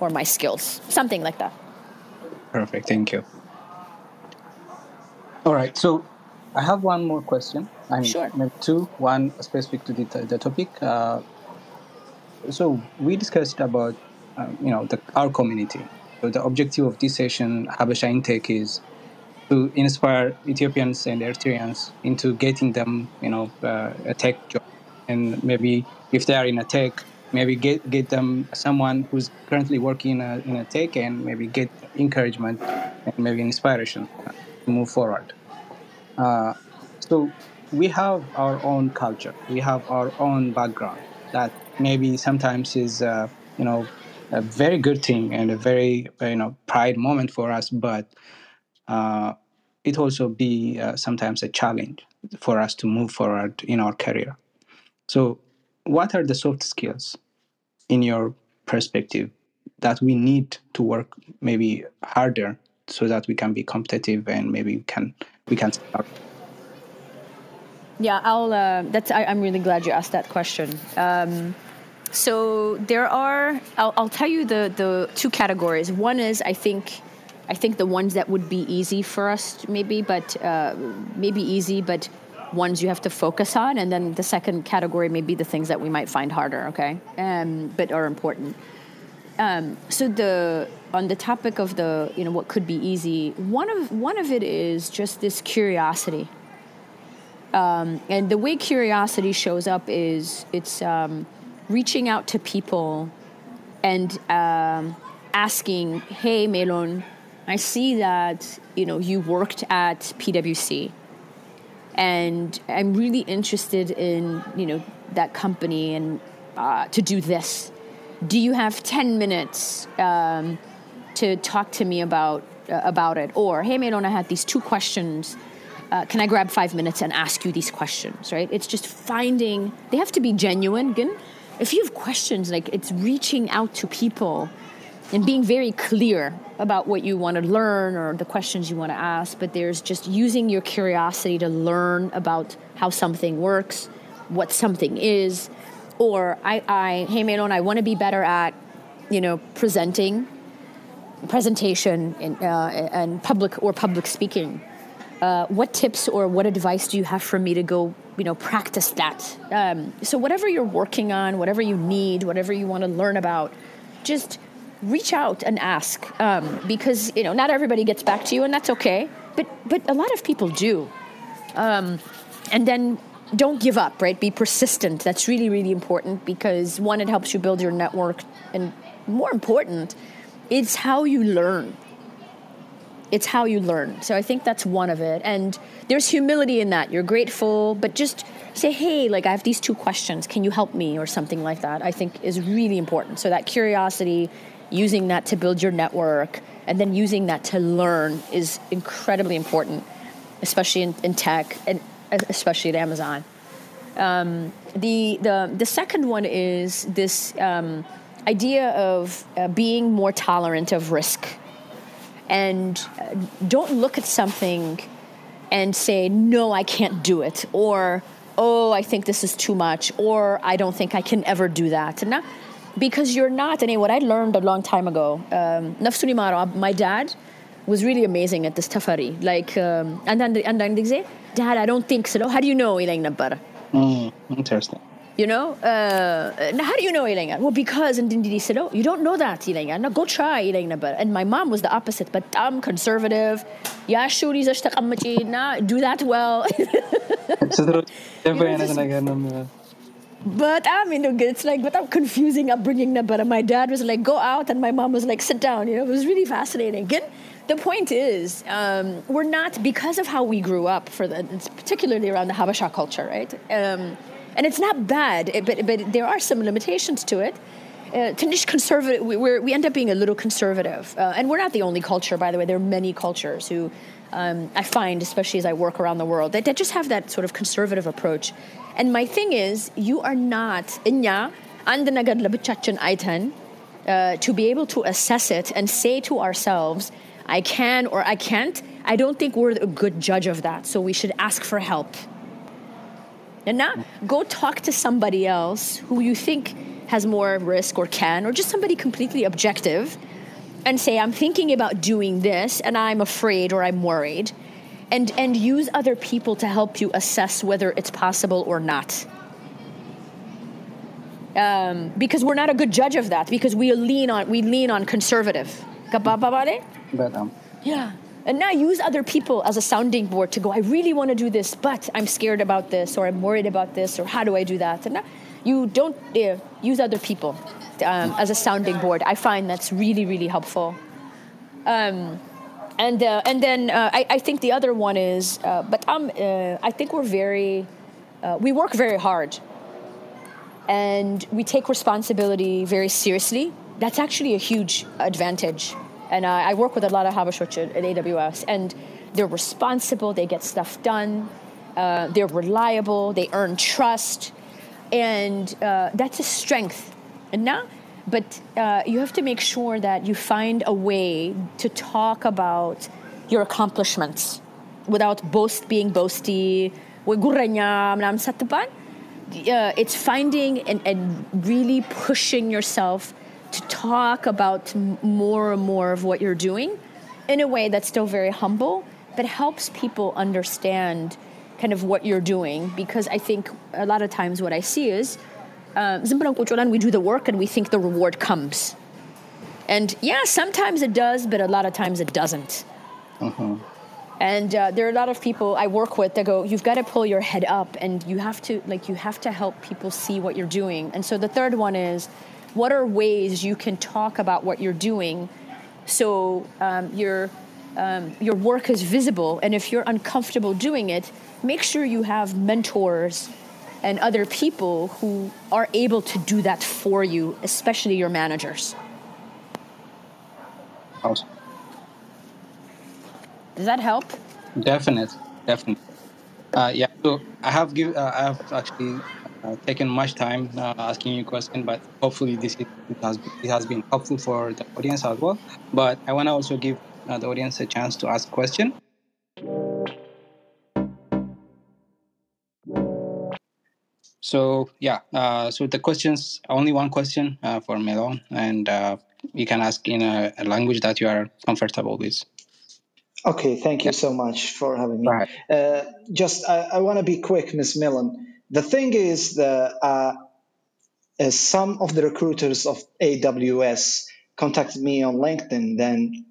or my skills, something like that. Perfect, thank you. All right, so I have one more question. I mean, sure. Two, one specific to the, the topic. Uh, so we discussed about uh, you know the, our community. So the objective of this session, Habesha in Tech, is to inspire Ethiopians and Eritreans into getting them, you know, uh, a tech job, and maybe if they are in a tech, maybe get get them someone who's currently working in a, in a tech, and maybe get encouragement and maybe inspiration to move forward. Uh, so we have our own culture, we have our own background that maybe sometimes is, uh, you know, a very good thing and a very you know pride moment for us, but uh, it also be uh, sometimes a challenge for us to move forward in our career. So, what are the soft skills in your perspective that we need to work maybe harder so that we can be competitive and maybe we can we can start? Yeah i'll uh, that's I, am really glad you asked that question. Um, so there are I'll, I'll, tell you the the two categories. One is i think i think the ones that would be easy for us maybe but uh, maybe easy but ones you have to focus on. And then the second category may be the things that we might find harder okay? Um, but are important. Um, so the on the topic of the you know what could be easy one of one of it is just this curiosity. Um, and the way curiosity shows up is it's um, reaching out to people and um, asking hey melon i see that you know you worked at pwc and i'm really interested in you know that company and uh, to do this. Do you have 10 minutes um, to talk to me about uh, about it? Or hey Melon, I had these two questions. Uh, can I grab five minutes and ask you these questions right? It's just finding they have to be genuine. If you have questions like it's reaching out to people and being very clear about what you want to learn or the questions you want to ask but there's just using your curiosity to learn about how something works what something is or I, I hey Melon, I want to be better at, you know, presenting, presentation in, uh, and public or public speaking. Uh, what tips or what advice do you have for me to go, you know, practice that? Um, so whatever you're working on, whatever you need, whatever you want to learn about, just reach out and ask um, because you know not everybody gets back to you and that's okay but but a lot of people do um, and then don't give up, right? Be persistent. That's really, really important because one, it helps you build your network, and more important, it's how you learn. It's how you learn. So I think that's one of it. And there's humility in that. You're grateful, but just say, hey, like I have these two questions. Can you help me? Or something like that, I think is really important. So that curiosity, using that to build your network, and then using that to learn is incredibly important, especially in, in tech. And especially at Amazon. Um, the, the, the second one is this um, idea of uh, being more tolerant of risk. And uh, don't look at something and say, no, I can't do it, or, oh, I think this is too much, or I don't think I can ever do that. And because you're not. I mean, what I learned a long time ago, um, uh, my dad was really amazing at this tafari. Like, um, and then and then they say, Dad, I don't think so. How do you know Ilang n'abara. Mm, interesting. You know, uh, how do you know Ilangan? Well, because in Dindidi said, oh, you don't know that Ilangan. No, go try Ilangan. And my mom was the opposite, but I'm conservative. Yeah, shuri do that well. በጣም ኢትስ ላይክ በጣም ኮንፊውዚንግ but my dad was like, go out, and my mom was like, sit down. You know, it was really fascinating. Again, the point is, um, we're not because of how we grew up. For the, it's particularly around the Habesha culture, right? Um, and it's not bad, it, but but there are some limitations to it. Uh, Tanish conservative, we, we end up being a little conservative, uh, and we're not the only culture, by the way. There are many cultures who um, I find, especially as I work around the world, that, that just have that sort of conservative approach And my thing is, you are not inya and አይተን uh, to be able to assess it and say to ourselves I can or I can't, I don't think we're a good judge of that. So we should ask for help. And not go talk to somebody else who you think has more risk or can, or just somebody completely objective and say, I'm thinking about doing this and I'm afraid or I'm worried. and and use other people to help you assess whether it's possible or not. Um, because we're not a good judge of that because we lean on we lean on conservative. Um, yeah. And now use other people as a sounding board to go, I really want to do this, but I'm scared about this, or I'm worried about this, or how do I do that? And now you don't uh, use other people um, as a sounding board. I find that's really, really helpful. Um, and, uh, and then uh, I, I, think the other one is, uh, but um, uh, I think we're very, uh, we work very hard. And we take responsibility very seriously. That's actually a huge advantage and I, work with a lot of Habashot at AWS, and they're responsible, they get stuff done, uh, they're reliable, they earn trust, and that's a strength. And now, but uh, you have to make sure that you find a way to talk about your accomplishments without boast being boasty. Uh, it's finding and, and really pushing yourself to talk about more and more of what you're doing in a way that's still very humble, but helps people understand kind of what you're doing. Because I think a lot of times what I see is uh, we do the work and we think the reward comes. And yeah, sometimes it does, but a lot of times it doesn't. Uh-huh. And uh, there are a lot of people I work with that go, you've got to pull your head up and you have to, like, you have to help people see what you're doing. And so the third one is, what are ways you can talk about what you're doing so um, your um, your work is visible and if you're uncomfortable doing it make sure you have mentors and other people who are able to do that for you especially your managers awesome. does that help definitely definitely uh, yeah so i have give uh, i have actually uh, taken much time uh, asking you a question, but hopefully this it has it has been helpful for the audience as well. But I want to also give uh, the audience a chance to ask question. So yeah, uh, so the questions only one question uh, for Melon, and uh, you can ask in a, a, language that you are comfortable with. Okay, thank you yeah. so much for having me. Right. just I, I want to be quick, Miss Millen the thing is that uh, uh, some of the recruiters of AWS contacted me on LinkedIn. Then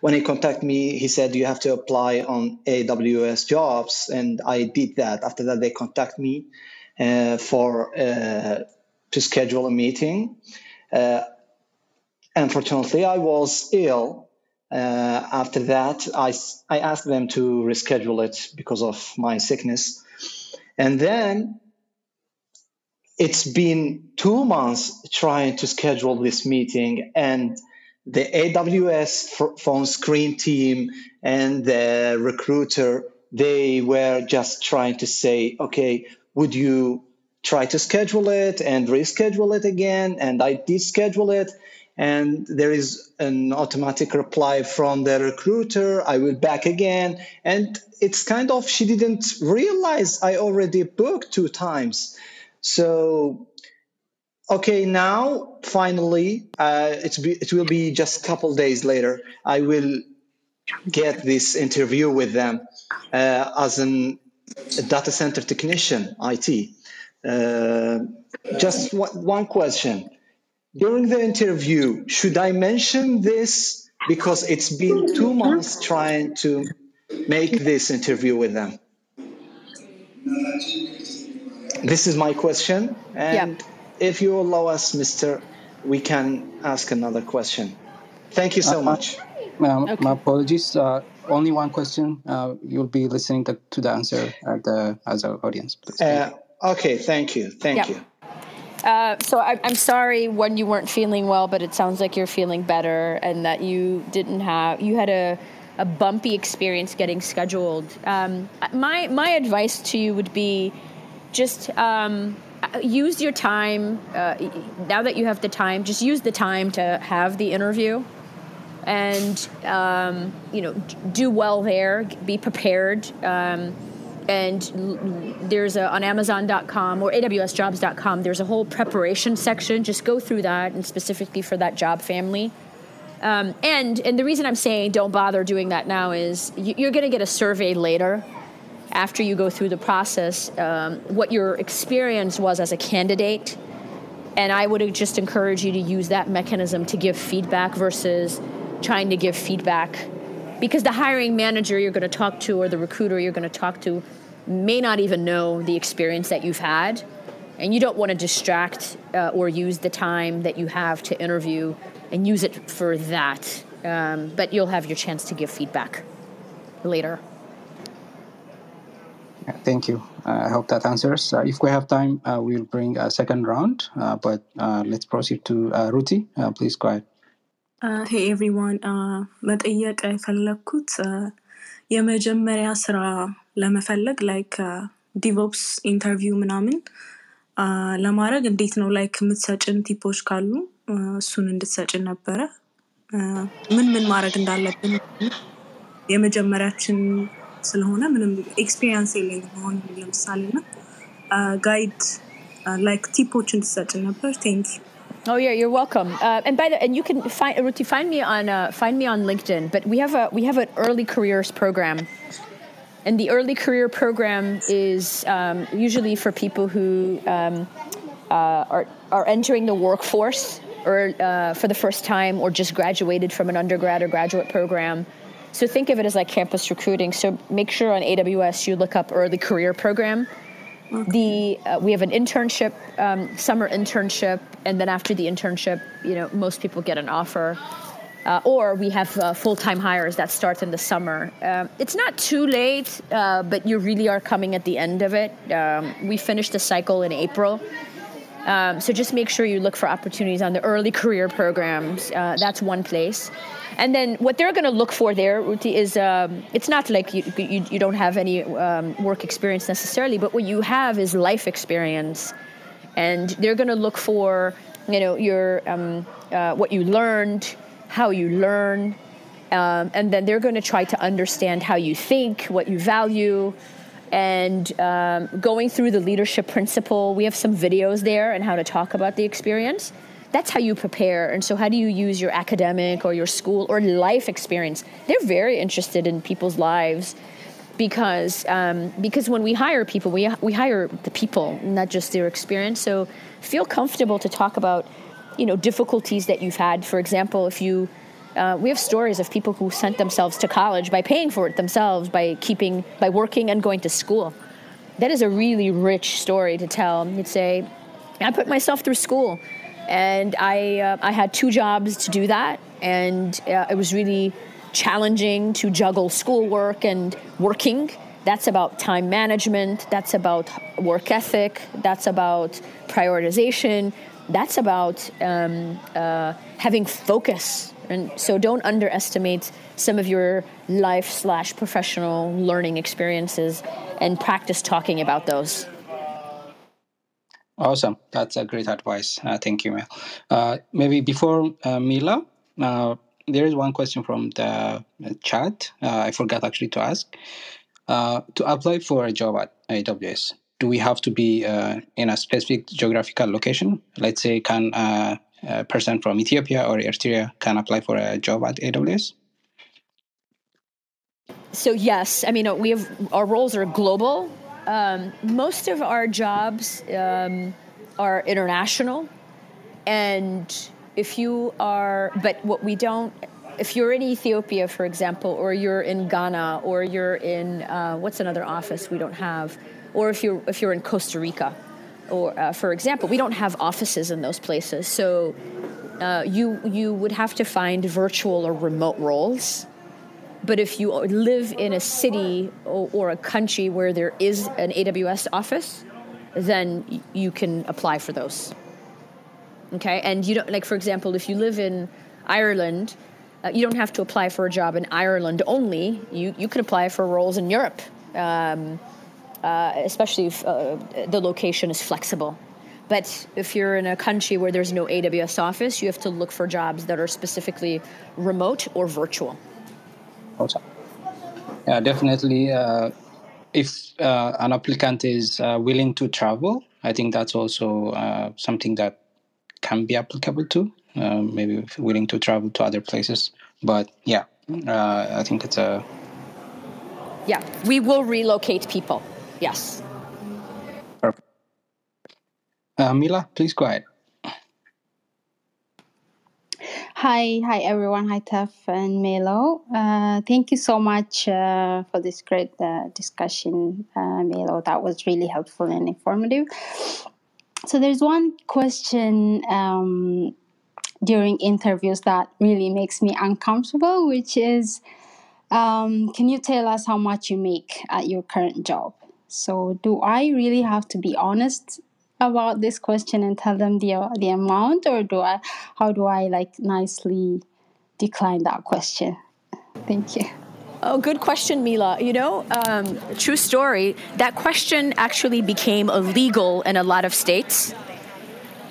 when he contacted me, he said you have to apply on AWS jobs, and I did that. After that, they contact me uh, for uh, to schedule a meeting. Uh, unfortunately, I was ill. Uh, after that, I, I asked them to reschedule it because of my sickness. And then it's been two months trying to schedule this meeting, and the AWS phone screen team and the recruiter they were just trying to say, okay, would you try to schedule it and reschedule it again? And I did schedule it, and there is an automatic reply from the recruiter i will back again and it's kind of she didn't realize i already booked two times so okay now finally uh, it's be, it will be just a couple days later i will get this interview with them uh, as an, a data center technician it uh, just one, one question during the interview, should I mention this because it's been two months trying to make this interview with them? This is my question, and yeah. if you allow us, Mister, we can ask another question. Thank you so uh, much. Uh, okay. My apologies. Uh, only one question. Uh, you'll be listening to, to the answer at the as our audience. Please. Uh, okay. Thank you. Thank yeah. you. Uh, so I, am sorry when you weren't feeling well, but it sounds like you're feeling better, and that you didn't have you had a, a bumpy experience getting scheduled. Um, my my advice to you would be just um, use your time. Uh, now that you have the time, just use the time to have the interview, and um, you know do well there. Be prepared. Um, and there's a, on amazon.com or awsjobs.com there's a whole preparation section just go through that and specifically for that job family um, and and the reason i'm saying don't bother doing that now is you, are going to get a survey later after you go through the process um, what your experience was as a candidate and i would just encourage you to use that mechanism to give feedback versus trying to give feedback. Because the hiring manager you're going to talk to or the recruiter you're going to talk to may not even know the experience that you've had. And you don't want to distract uh, or use the time that you have to interview and use it for that. Um, but you'll have your chance to give feedback later. Thank you. I hope that answers. Uh, if we have time uh, we'll bring a second round uh, but uh, let's proceed to uh, ruti. Please go ahead ሄይ ኤቭሪዋን መጠየቅ የፈለግኩት የመጀመሪያ ስራ ለመፈለግ ላይክ ዲቮፕስ ኢንተርቪው ምናምን ለማድረግ እንዴት ነው ላይክ የምትሰጭን ቲፖች ካሉ እሱን እንድትሰጭን ነበረ። ምን ምን ማድረግ እንዳለብን የመጀመሪያችን ስለሆነ ምንም ኤክስፒሪየንስ የለኝም አሁን ለምሳሌ እና ጋይድ ላይክ ቲፖች እንድትሰጭን ነበር። ቴንክ Oh yeah, you're welcome. Uh, and by the and you can find Ruti find me on uh, find me on LinkedIn. But we have a we have an early careers program, and the early career program is um, usually for people who um, uh, are are entering the workforce or uh, for the first time or just graduated from an undergrad or graduate program. So think of it as like campus recruiting. So make sure on AWS you look up early career program the uh, we have an internship, um, summer internship, and then after the internship, you know, most people get an offer. Uh, or we have uh, full-time hires that start in the summer. Um, it's not too late, uh, but you really are coming at the end of it. Um, we finished the cycle in April, um, so just make sure you look for opportunities on the early career programs. Uh, that's one place. And then what they're going to look for there, Ruti, is um, it's not like you, you, you don't have any um, work experience necessarily, but what you have is life experience. And they're going to look for, you know, your um, uh, what you learned, how you learn, um, and then they're going to try to understand how you think, what you value, and um, going through the leadership principle. We have some videos there and how to talk about the experience that's how you prepare. And so, how do you use your academic or your school or life experience? They're very interested in people's lives because um, because when we hire people, we we hire the people, not just their experience. So, feel comfortable to talk about you know difficulties that you've had. For example, if you uh, we have stories of people who sent themselves to college by paying for it themselves, by keeping, by working and going to school. That is a really rich story to tell. You'd say, I put myself through school and I uh, I had two jobs to do that, and uh, it was really challenging to juggle schoolwork and working. That's about time management. That's about work ethic. That's about prioritization. That's about um, uh, having focus. And so, don't underestimate some of your life slash professional learning experiences, and practice talking about those. Awesome. That's a great advice. Uh, thank you, Mel. Uh, maybe before uh, Mila, uh, there is one question from the uh, chat. Uh, I forgot actually to ask. to apply for a job at AWS, do we have to be in a specific geographical location? Let's say, can a person from Ethiopia or Eritrea can apply for a job at AWS? So yes, I mean we have our roles are global, um, most of our jobs um, are international, and if you are, but what we don't, if you're in Ethiopia, for example, or you're in Ghana, or you're in uh, what's another office we don't have, or if you're if you're in Costa Rica, or uh, for example, we don't have offices in those places, so. Uh, you you would have to find virtual or remote roles but if you live in a city or, or, a country where there is an AWS office, then you can apply for those. Okay, and you don't like, for example, if you live in Ireland, uh, you don't have to apply for a job in Ireland only. You you can apply for roles in Europe, um, uh, especially if uh, the location is flexible. But if you're in a country where there's no AWS office, you have to look for jobs that are specifically remote or virtual also. Yeah, definitely. Uh, if uh, an applicant is uh, willing to travel, I think that's also uh, something that can be applicable to. Uh, maybe willing to travel to other places, but yeah, uh, I think it's a. Yeah, we will relocate people. Yes. Perfect. Mila, please go ahead. Hi, hi everyone. Hi, Tef and Melo. Uh, thank you so much uh, for this great uh, discussion, uh, Melo. That was really helpful and informative. So, there's one question um, during interviews that really makes me uncomfortable, which is um, Can you tell us how much you make at your current job? So, do I really have to be honest about this question and tell them the the amount, or do I? How do I like nicely decline that question? Thank you. Oh, good question, Mila. You know, um, true story. That question actually became illegal in a lot of states.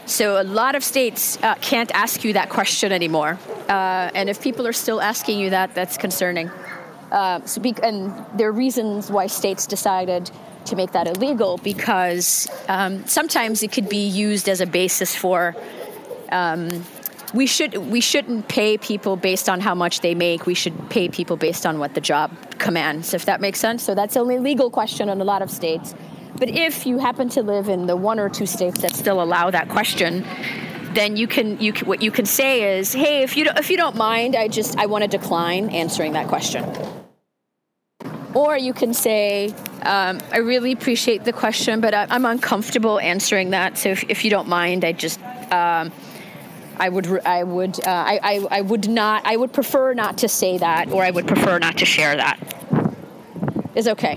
So a lot of states uh, can't ask you that question anymore. Uh, and if people are still asking you that, that's concerning. Uh, so be- and there are reasons why states decided to make that illegal because um, sometimes it could be used as a basis for. Um, we should we shouldn't pay people based on how much they make. We should pay people based on what the job commands. If that makes sense. So that's only a legal question in a lot of states. But if you happen to live in the one or two states that still allow that question, then you can you can, what you can say is, hey, if you don't, if you don't mind, I just I want to decline answering that question. Or you can say, um, I really appreciate the question, but I, am uncomfortable answering that. So if, if, you don't mind, I just, um, I would, I would, uh, I, I, I would not, I would prefer not to say that, or I would prefer not to share that. Is okay.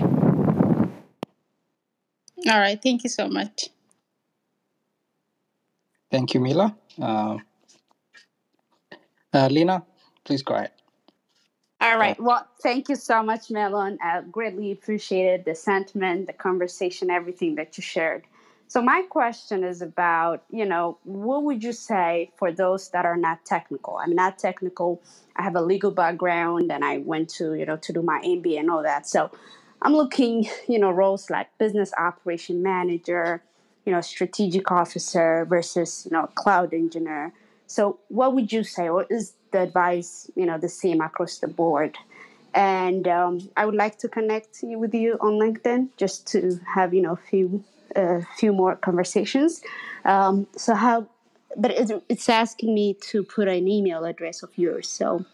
All right. Thank you so much. Thank you, Mila. Uh, uh, Lena, please go ahead. All right. Well, thank you so much, Melon. I greatly appreciated the sentiment, the conversation, everything that you shared. So my question is about, you know, what would you say for those that are not technical? I'm not technical. I have a legal background and I went to, you know, to do my MBA and all that. So I'm looking, you know, roles like business operation manager, you know, strategic officer versus, you know, cloud engineer. So what would you say? or is the advice, you know, the same across the board. And um, I would like to connect with you on LinkedIn just to have, you know, a few, uh, few more conversations. Um, so how, but it's asking me to put an email address of yours. So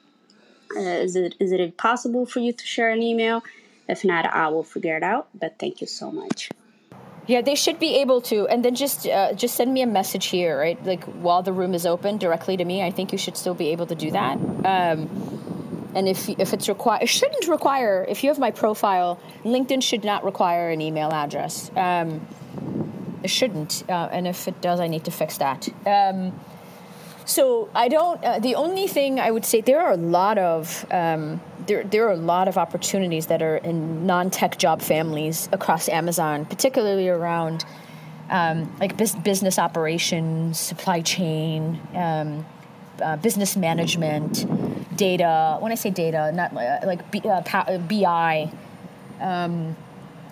uh, is it is it possible for you to share an email? If not, I will figure it out. But thank you so much. Yeah, they should be able to, and then just uh, just send me a message here, right? Like while the room is open, directly to me. I think you should still be able to do that. Um, and if if it's required, it shouldn't require. If you have my profile, LinkedIn should not require an email address. Um, it shouldn't, uh, and if it does, I need to fix that. Um, so I don't. Uh, the only thing I would say there are a lot of um, there there are a lot of opportunities that are in non-tech job families across Amazon, particularly around um, like bis- business operations, supply chain, um, uh, business management, data. When I say data, not uh, like B, uh, BI. Um,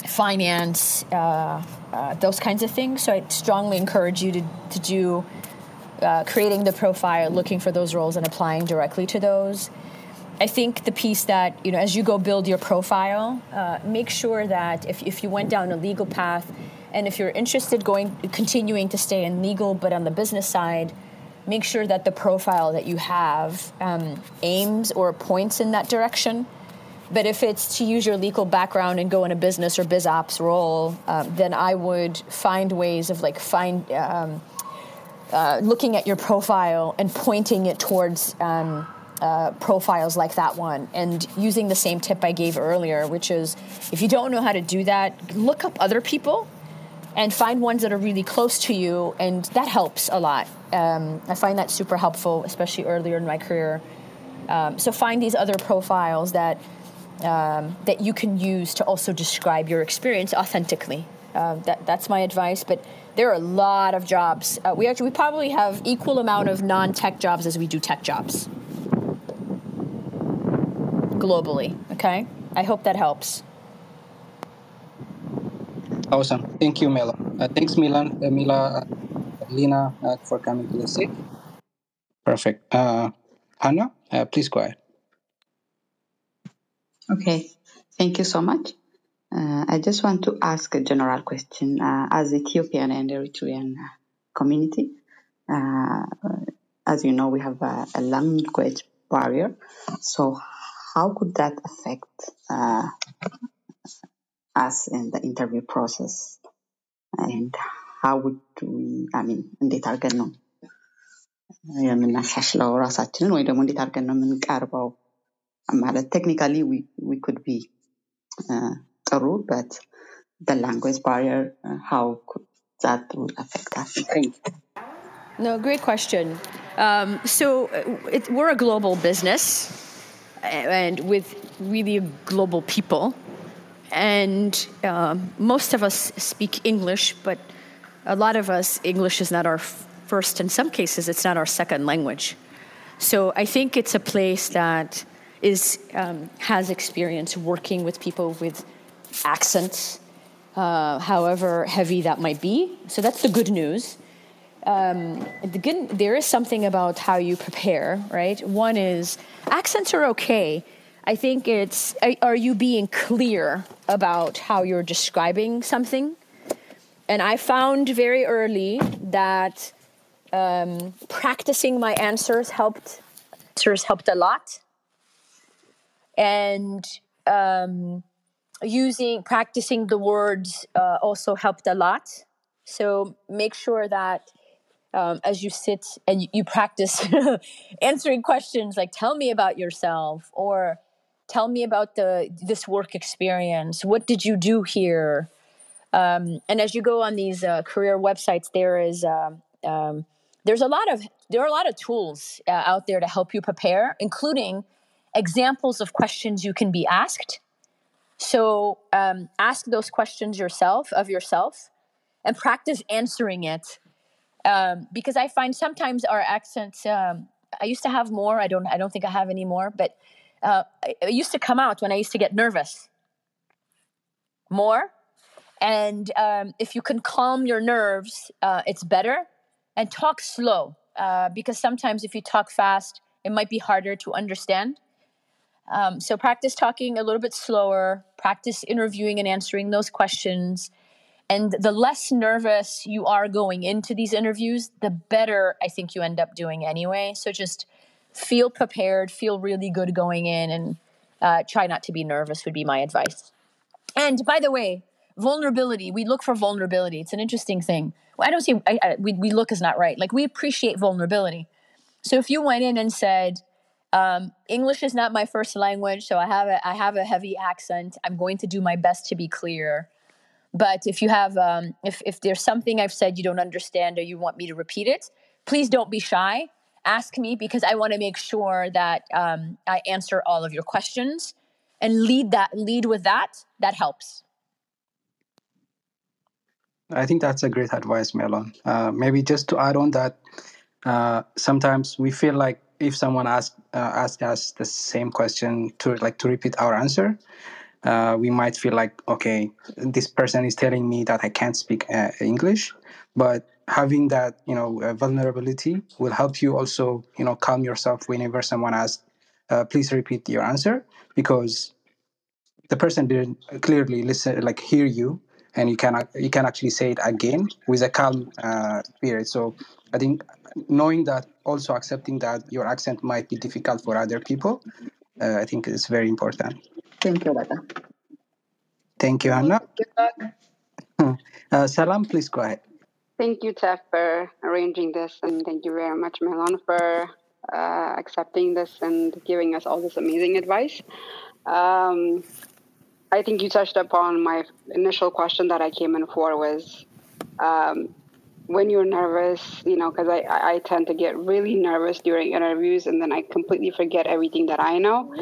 finance, uh, uh, those kinds of things. So I strongly encourage you to, to do uh, creating the profile, looking for those roles, and applying directly to those. I think the piece that, you know, as you go build your profile, uh, make sure that if, if you went down a legal path and if you're interested going, continuing to stay in legal but on the business side, make sure that the profile that you have um, aims or points in that direction. But if it's to use your legal background and go in a business or biz ops role, um, then I would find ways of like find um, uh, looking at your profile and pointing it towards um, uh, profiles like that one and using the same tip I gave earlier, which is if you don't know how to do that, look up other people and find ones that are really close to you, and that helps a lot. Um, I find that super helpful, especially earlier in my career. Um, so find these other profiles that um, that you can use to also describe your experience authentically. Uh, that, that's my advice. But there are a lot of jobs. Uh, we actually we probably have equal amount of non-tech jobs as we do tech jobs globally. Okay, I hope that helps. Awesome. Thank you, Mila. Uh, thanks, Milan, uh, Mila, uh, Lena, uh, for coming to the stage. Perfect. Uh, Hannah, uh, please go ahead. Okay. Thank you so much. Uh, I just want to ask a general question. Uh, as Ethiopian and Eritrean community, uh, as you know, we have a, a language barrier. So how could that affect uh, us in the interview process? And how would we, I mean, እንዴት አድርገን ነው የምናሻሽለው ራሳችንን ወይ ደግሞ እንዴት አድርገን ነው የምንቀርበው ማለት ቴክኒካሊ ዊ ኩድ ቢ ጥሩ but the language barrier uh, how could that would affect us? No great question. Um, so uh, it, we're a global business and with really global people and um, most of us speak english but a lot of us english is not our first in some cases it's not our second language. So i think it's a place that is um, has experience working with people with accents, uh, however heavy that might be. So that's the good news. Um, the good, there is something about how you prepare, right? One is accents are okay. I think it's are you being clear about how you're describing something? And I found very early that um, practicing my answers helped. Answers helped a lot, and um, using practicing the words uh, also helped a lot. So make sure that um, as you sit and you, you practice answering questions like "Tell me about yourself" or "Tell me about the this work experience. What did you do here?" Um, and as you go on these uh, career websites, there is um, um, there's a lot of there are a lot of tools uh, out there to help you prepare, including examples of questions you can be asked. So um, ask those questions yourself of yourself, and practice answering it. Um, because I find sometimes our accents. Um, I used to have more. I don't. I don't think I have any more. But uh, it used to come out when I used to get nervous. More, and um, if you can calm your nerves, uh, it's better. And talk slow, uh, because sometimes if you talk fast, it might be harder to understand. Um, so practice talking a little bit slower, practice interviewing and answering those questions. And the less nervous you are going into these interviews, the better I think you end up doing anyway. So just feel prepared, feel really good going in, and uh, try not to be nervous, would be my advice. And by the way, vulnerability, we look for vulnerability. It's an interesting thing. I don't see, I, I, we, we look is not right. Like we appreciate vulnerability. So if you went in and said, um, English is not my first language, so I have a I have a heavy accent. I'm going to do my best to be clear. But if you have um, if if there's something I've said you don't understand or you want me to repeat it, please don't be shy. Ask me because I want to make sure that um, I answer all of your questions and lead that lead with that. That helps. I think that's a great advice, Melon. Uh, maybe just to add on that, uh, sometimes we feel like if someone asks uh, us the same question to like to repeat our answer, uh, we might feel like okay, this person is telling me that I can't speak uh, English, but having that you know uh, vulnerability will help you also you know calm yourself whenever someone asks, uh, please repeat your answer because the person didn't clearly listen like hear you and you can you can actually say it again with a calm uh, spirit. So I think knowing that, also accepting that your accent might be difficult for other people, uh, I think is very important. Thank you, Lata. Thank you, Anna. uh, Salam, please go ahead. Thank you, Tef, for arranging this, and thank you very much, Melon, for uh, accepting this and giving us all this amazing advice. Um, I think you touched upon my initial question that I came in for was um, when you're nervous, you know, because I, I tend to get really nervous during interviews and then I completely forget everything that I know.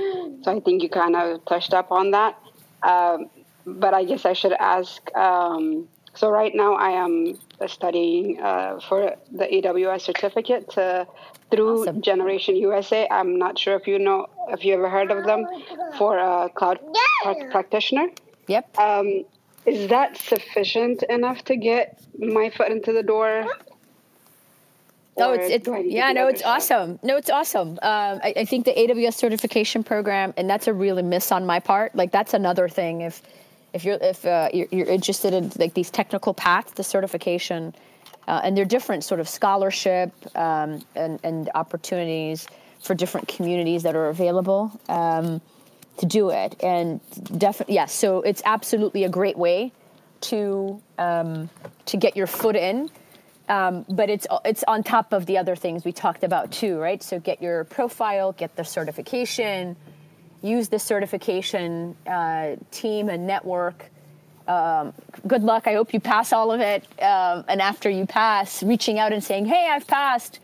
So I think you kind of touched up on that. Um, but I guess I should ask. Um, so right now I am studying uh, for the AWS certificate to, through Awesome. Generation USA. I'm not sure if you know if you ever heard of them for a cloud prac- practitioner. Yep. Um, is that sufficient enough to get my foot into the door? Oh, it's it's do I need to yeah, no, it's stuff? awesome. No, it's awesome. Um, I, I think the AWS certification program, and that's a really miss on my part. Like that's another thing. If if you're if uh, you're, you're interested in like these technical paths, the certification Uh, and there are different sort of scholarship um, and, and, opportunities for different communities that are available um, to do it. And definitely, yes, so it's absolutely a great way to um, to get your foot in. Um, but it's it's on top of the other things we talked about too, right? So get your profile, get the certification, use the certification uh, team and network. Um, good luck. I hope you pass all of it. Um, and after you pass, reaching out and saying, "Hey, I've passed."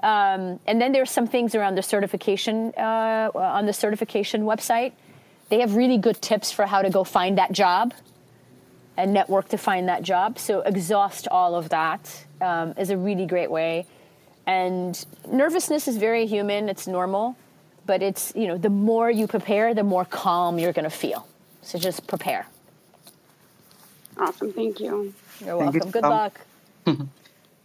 Um, and then there's some things around the certification uh, on the certification website. They have really good tips for how to go find that job and network to find that job. So exhaust all of that um, is a really great way. And nervousness is very human. It's normal, but it's you know the more you prepare, the more calm you're going to feel. So just prepare. Awesome. Thank you. You're Thank welcome. You. Good um, luck.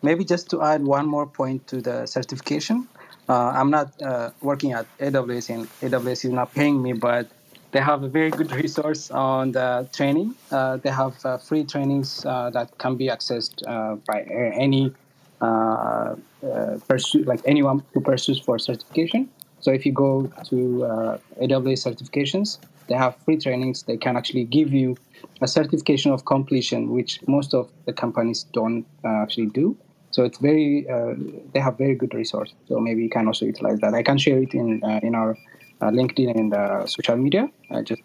maybe just to add one more point to the certification. Uh, I'm not uh, working at AWS, and AWS is not paying me, but they have a very good resource on the training. Uh, they have uh, free trainings uh, that can be accessed uh, by any uh, uh, pursue, like anyone who pursues for certification. So if you go to AWS certifications, they have free trainings. They can actually give you a certification of completion, which most of the companies don't uh, actually do. So it's very, uh, they have very good resource. So maybe you can also utilize that. I can share it in uh, in our uh, LinkedIn and uh, social media. Uh, just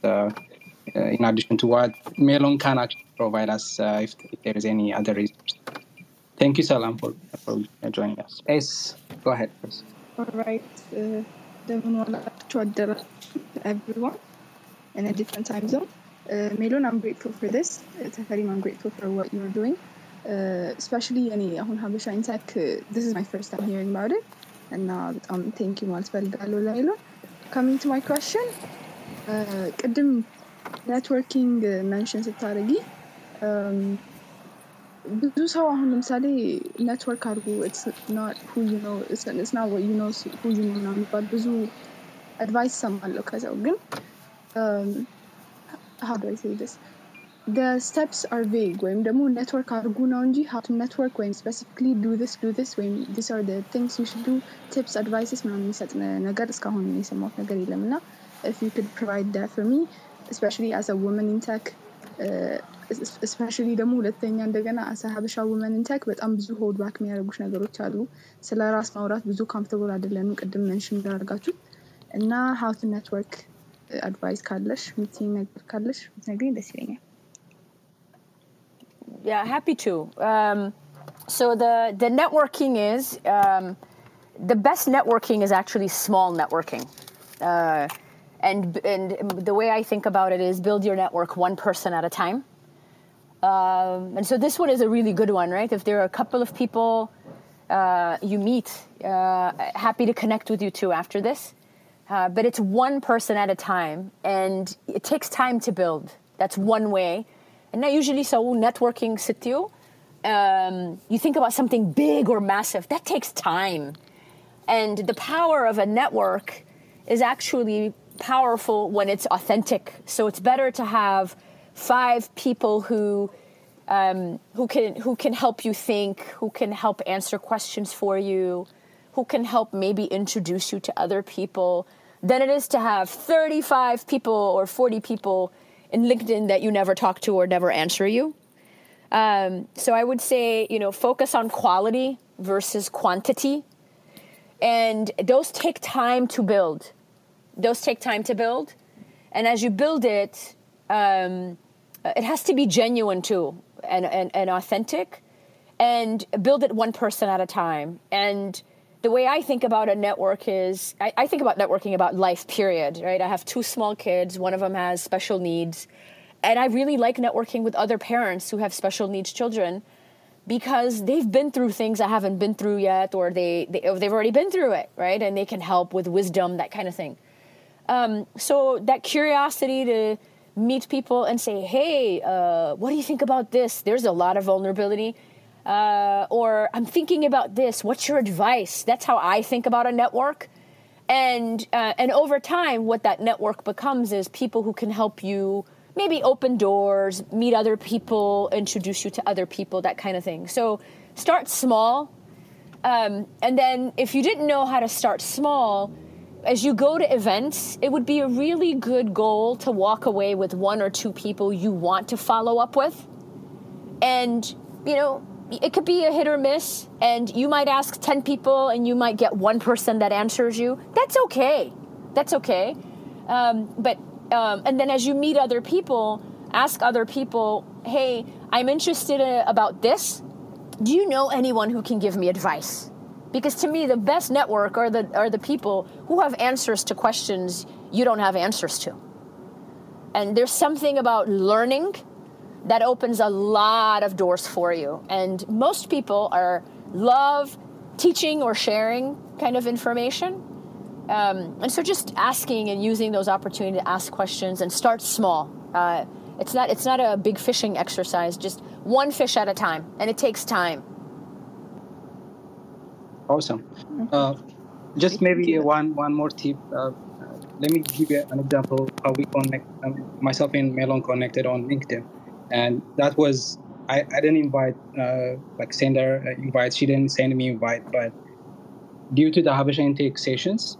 in addition to what Melon can actually provide us if, if, there is any other resource. Thank you, Salam, for, for joining us. Yes, go ahead, please. All right. Address everyone in a different time zone. Uh, Melon, I'm grateful for this. Tafarim, I'm grateful for what you're doing. Uh, especially እኔ አሁን ሀበሻ ኢንቴክ this is my first time hearing about it እና በጣም ቴንክ ዩ ማለት ፈልጋለሁ ላይሎን coming to my question ቅድም ኔትወርኪንግ መንሽን ስታደርጊ ብዙ ሰው አሁን ለምሳሌ ኔትወርክ አድርጉ ስና ዩ ኖ ሁ ዩ ኖ የሚባል ብዙ አድቫይስ ሰማለሁ ከሰው ግን how do I say this? The steps are vague. When the moon network how to network when specifically do this, do this, when these are the things you should do, tips, advices, if you could provide that for me, especially as a woman in tech, uh, especially the mood thing and again as a Habesha woman in tech, but I'm um, hold back me a gush nagaru chalu. Salaras maurat bzu comfortable at the lenuk at the mention garagatu. And now how to network አድቫይስ ካለሽ ምትኝ ነገር ካለሽ ብትነግሪኝ ደስ ይለኛል Yeah, happy to. Um, so the the networking is um, the best networking is actually small networking. Uh, and and the way I think about it is build your network one person at a time. Um, and so this one is a really good one, right? If there are a couple of people uh, you meet, uh, happy to connect with you too after this. Uh, but it's one person at a time, and it takes time to build. That's one way. And I usually so networking sitio. Um, you think about something big or massive. That takes time, and the power of a network is actually powerful when it's authentic. So it's better to have five people who um, who can who can help you think, who can help answer questions for you, who can help maybe introduce you to other people than it is to have 35 people or 40 people in LinkedIn that you never talk to or never answer you. Um, so I would say, you know, focus on quality versus quantity. And those take time to build. Those take time to build. And as you build it, um, it has to be genuine too and, and, and authentic. And build it one person at a time. And the way I think about a network is I, I, think about networking about life, period, right? I have two small kids, one of them has special needs. And I really like networking with other parents who have special needs children because they've been through things I haven't been through yet, or they, they, they've already been through it, right? And they can help with wisdom, that kind of thing. Um, so that curiosity to meet people and say, hey, uh, what do you think about this? There's a lot of vulnerability uh, or I'm thinking about this. What's your advice? That's how I think about a network. And uh, and over time, what that network becomes is people who can help you maybe open doors, meet other people, introduce you to other people, that kind of thing. So start small. Um, and then if you didn't know how to start small, as you go to events, it would be a really good goal to walk away with one or two people you want to follow up with. And, you know, it could be a hit or miss, and you might ask 10 people and you might get one person that answers you. That's okay. That's okay. Um, but, um, and then as you meet other people, ask other people, hey, I'm interested in, about this. Do you know anyone who can give me advice? Because to me, the best network are the, are the people who have answers to questions you don't have answers to. And there's something about learning that opens a lot of doors for you. And most people are love teaching or sharing kind of information. Um, and so just asking and using those opportunities to ask questions and start small. Uh, it's not it's not a big fishing exercise, just one fish at a time, and it takes time. Awesome. Uh, just maybe one one more tip. Uh, let me give you an example how we connect. Um, myself and Melon connected on LinkedIn, and that was I, I didn't invite uh, like send her uh, invite. She didn't send me invite, but due to the Habesha in Tech sessions,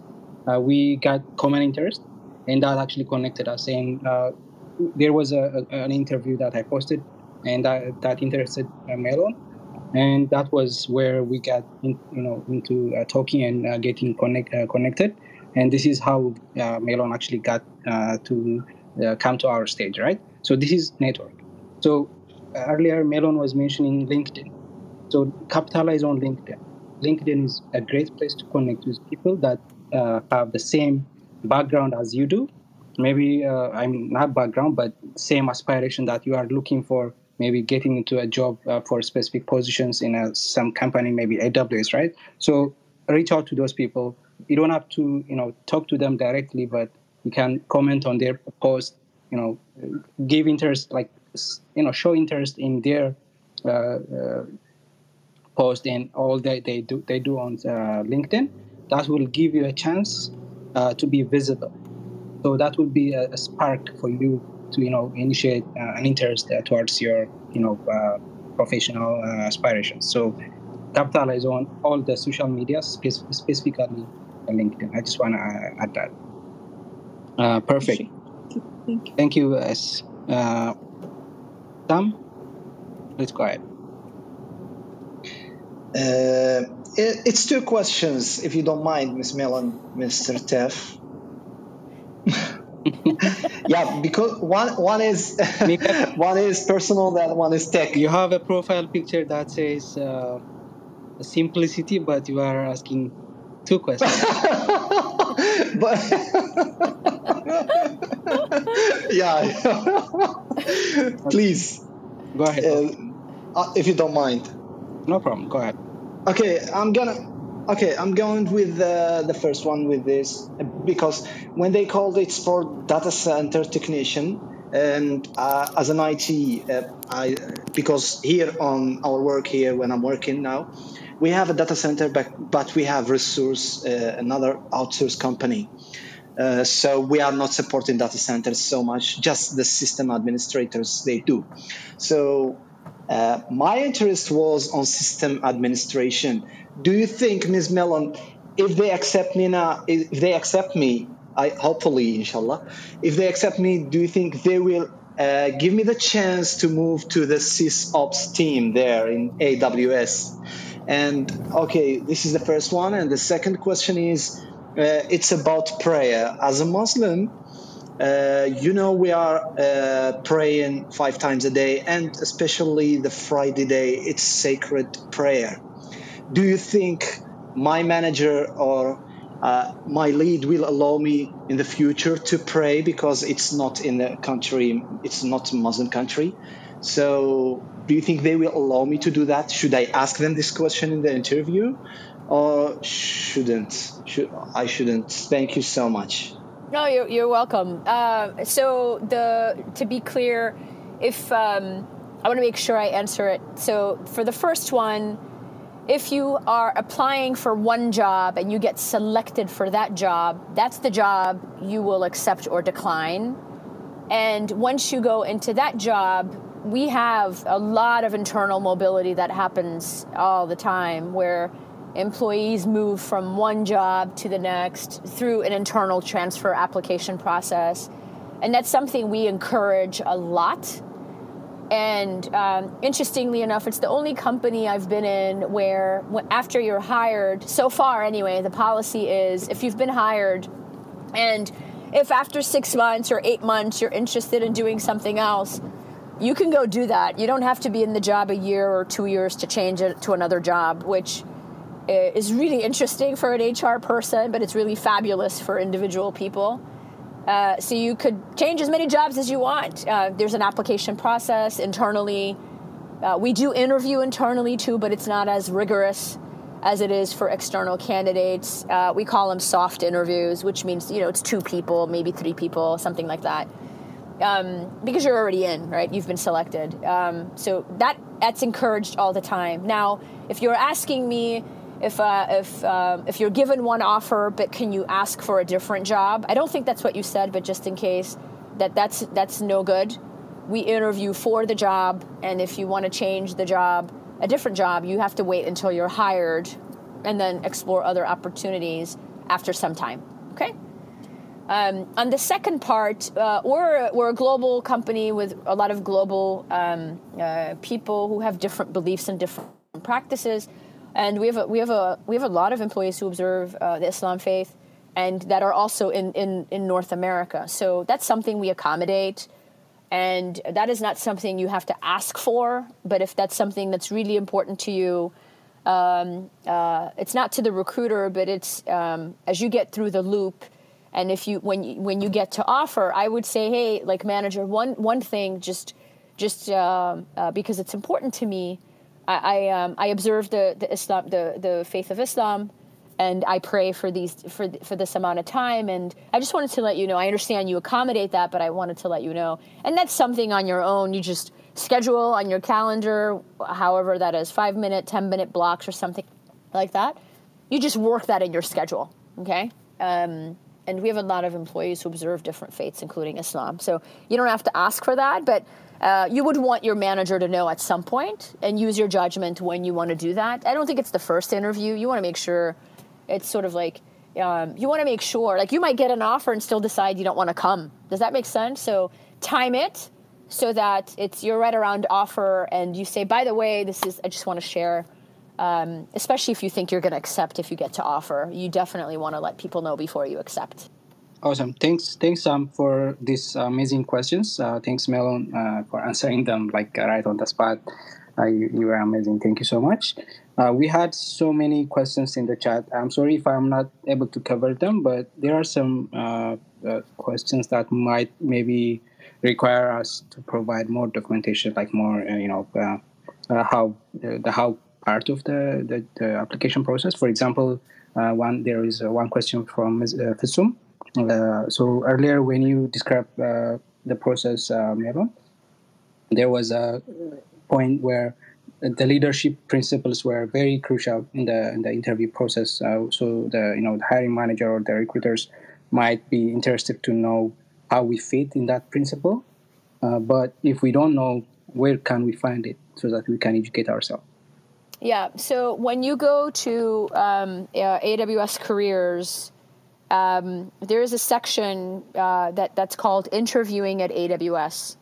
uh, we got common interest, and that actually connected us. And uh, there was a, a, an interview that I posted, and that, that interested Melon and that was where we got in, you know into uh, talking and uh, getting connect, uh, connected and this is how uh, melon actually got uh, to uh, come to our stage right so this is network so earlier melon was mentioning linkedin so capitalize on linkedin linkedin is a great place to connect with people that have the same background as you do maybe i'm not background but same aspiration that you are looking for maybe getting into a job uh, for specific positions in a, some company, maybe AWS, right? So reach out to those people. You don't have to, you know, talk to them directly, but you can comment on their post, you know, give interest, like, you know, show interest in their uh, uh, post and all that they do they do on uh, LinkedIn. That will give you a chance uh, to be visible. So that will be a, a spark for you to you know initiate uh, an interest uh, towards your you know uh, professional aspirations. So capitalize on all the social media, spe- specifically LinkedIn. I just want to add that. perfect. Thank you. Thank you, S. Sam, let's go ahead. Uh, it, it's two questions, if you don't mind, Miss Mellon, Mr. Teff. yeah, because one one is one is personal, that one is tech. You have a profile picture that says uh, simplicity, but you are asking two questions. but yeah, please go ahead. Uh, if you don't mind. No problem. Go ahead. Okay, I'm gonna Okay, I'm going with uh, the first one with this because when they called it for data center technician, and uh, as an IT, uh, I because here on our work here when I'm working now, we have a data center, but but we have resource uh, another outsource company. Uh, so we are not supporting data centers so much, just the system administrators they do. So uh, my interest was on system administration do you think, Ms. Mellon, if they accept me if they accept me, I hopefully, inshallah, if they accept me, do you think they will uh, give me the chance to move to the SysOps team there in AWS? And okay, this is the first one. And the second question is, it's about prayer. As a Muslim, uh, you know we are uh, praying five times a day, and especially the Friday day, it's sacred prayer do you think my manager or uh, my lead will allow me in the future to pray because it's not in the country, it's not a Muslim country. So, do you think they will allow me to do that? Should I ask them this question in the interview, or shouldn't? Should I shouldn't? Thank you so much. No, you're, you're welcome. Uh, so, the to be clear, if um, I want to make sure I answer it. So, for the first one if you are applying for one job and you get selected for that job, that's the job you will accept or decline. And once you go into that job, we have a lot of internal mobility that happens all the time where employees move from one job to the next through an internal transfer application process. And that's something we encourage a lot. And um, interestingly enough, it's the only company I've been in where, after you're hired, so far anyway, the policy is if you've been hired and if after six months or eight months you're interested in doing something else, you can go do that. You don't have to be in the job a year or two years to change it to another job, which is really interesting for an HR person, but it's really fabulous for individual people. Uh, so you could change as many jobs as you want. Uh, there's an application process internally. Uh, we do interview internally too, but it's not as rigorous as it is for external candidates. Uh, we call them soft interviews, which means you know it's two people, maybe three people, something like that. Um, because you're already in, right? You've been selected. Um, so that that's encouraged all the time. Now, if you're asking me if uh, if um, if you're given one offer, but can you ask for a different job? I don't think that's what you said, but just in case, that that's that's no good. We interview for the job, and if you want to change the job, a different job, you have to wait until you're hired, and then explore other opportunities after some time. Okay. Um, on the second part, uh, we're, we're a global company with a lot of global um, uh, people who have different beliefs and different practices and we have a, we have a we have a lot of employees who observe uh, the Islam faith and that are also in, in in North America. So that's something we accommodate, and that is not something you have to ask for. But if that's something that's really important to you, um, uh, it's not to the recruiter, but it's um, as you get through the loop. And if you when you, when you get to offer, I would say, hey, like manager, one one thing, just just uh, uh because it's important to me I I, um, I observe the, the Islam the, the faith of Islam and I pray for these for for this amount of time and I just wanted to let you know I understand you accommodate that but I wanted to let you know. And that's something on your own you just schedule on your calendar however that is 5 minute 10 minute blocks or something like that. You just work that in your schedule okay? Um, and we have a lot of employees who observe different faiths including Islam. So you don't have to ask for that but uh, you would want your manager to know at some point and use your judgment when you want to do that. I don't think it's the first interview. You want to make sure it's sort of like um, you want to make sure, like you might get an offer and still decide you don't want to come. Does that make sense? So time it so that it's you're right around offer and you say, by the way, this is I just want to share. Um, especially if you think you're going to accept if you get to offer, you definitely want to let people know before you accept. Awesome. Thanks, thanks, Sam, for these amazing questions. Uh, thanks, Melon, uh, for answering them like right on the spot. Uh, you, you were amazing. Thank you so much. Uh, we had so many questions in the chat. I'm sorry if I'm not able to cover them, but there are some uh, uh, questions that might maybe require us to provide more documentation, like more, you know, how the how part of the, the, the, application process. For example, one there is one question from Ms. Fisum uh, so earlier, when you described uh, the process, uh, there was a point where the leadership principles were very crucial in the in the interview process. Uh, so the you know the hiring manager or the recruiters might be interested to know how we fit in that principle. Uh, but if we don't know, where can we find it so that we can educate ourselves? Yeah. So when you go to um, uh, AWS Careers um, there is a section uh, that that's called interviewing at AWS.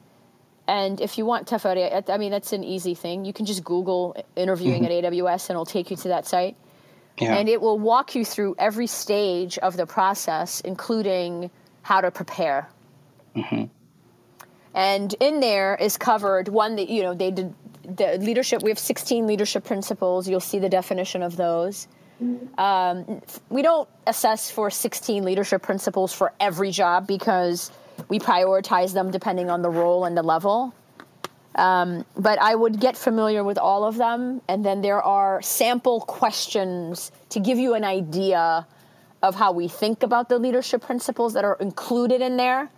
And if you want Tafari, I mean, that's an easy thing. You can just Google interviewing mm-hmm. at AWS and it'll take you to that site. Yeah. And it will walk you through every stage of the process, including how to prepare. Mm-hmm. And in there is covered one that, you know, they did the leadership. We have 16 leadership principles. You'll see the definition of those. Um, we don't assess for 16 leadership principles for every job because we prioritize them depending on the role and the level. Um, but I would get familiar with all of them, and then there are sample questions to give you an idea of how we think about the leadership principles that are included in there.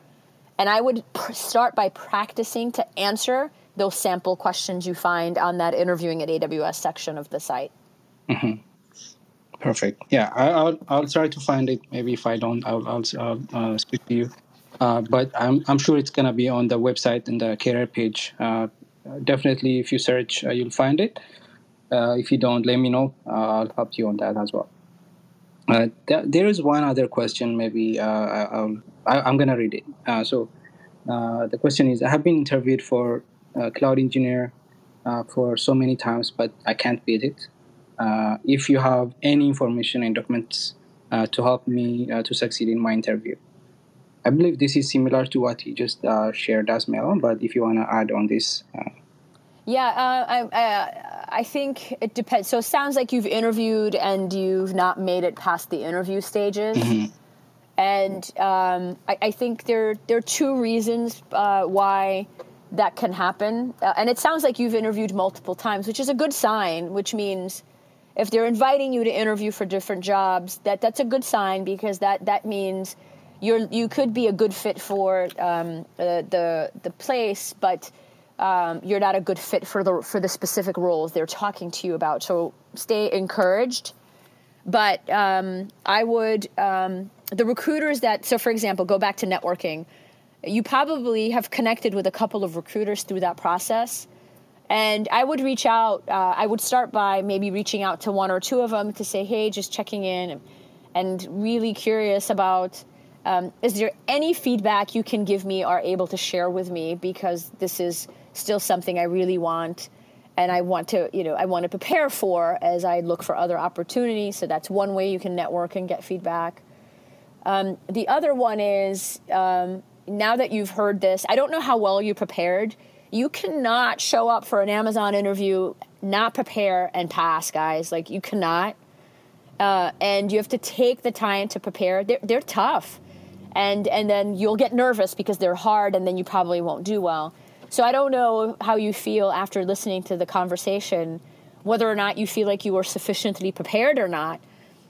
And I would pr- start by practicing to answer those sample questions you find on that interviewing at AWS section of the site. Mm-hmm. Perfect. Yeah, I, will I'll try to find it. Maybe if I don't, I'll I'll, I'll uh, speak to you. uh, but I'm, I'm sure it's going to be on the website and the career page. Uh, definitely, if you search, uh, you'll find it. Uh, if you don't, let me know. I'll help you on that as well. Th- there is one other question, maybe I, am going to read it. so the question is I have been interviewed for cloud engineer for so many times, but I can't beat it. If you have any information and documents to help me to succeed in my interview, I believe this is similar to what you just uh, shared as Melon, but if you want to add on this. Uh... Yeah, uh, I, uh, I think it depends. So it sounds like you've interviewed and you've not made it past the interview stages. Mm-hmm. And um, I, I, think there, there are two reasons uh, why that can happen. Uh, and it sounds like you've interviewed multiple times, which is a good sign, which means if they're inviting you to interview for different jobs, that, that's a good sign because that, that means – you're you could be a good fit for um, the, the the place, but um, you're not a good fit for the for the specific roles they're talking to you about. So stay encouraged. But um, I would um, the recruiters that so for example go back to networking. You probably have connected with a couple of recruiters through that process. And I would reach out. Uh, I would start by maybe reaching out to one or two of them to say, "Hey, just checking in," and really curious about um, is there any feedback you can give me or able to share with me because this is still something I really want and I want to, you know, I want to prepare for as I look for other opportunities. So that's one way you can network and get feedback. Um, the other one is um, now that you've heard this, I don't know how well you prepared. You cannot show up for an Amazon interview, not prepare and pass, guys. Like you cannot. Uh, and you have to take the time to prepare. They're, they're tough and and then you'll get nervous because they're hard and then you probably won't do well so i don't know how you feel after listening to the conversation whether or not you feel like you were sufficiently prepared or not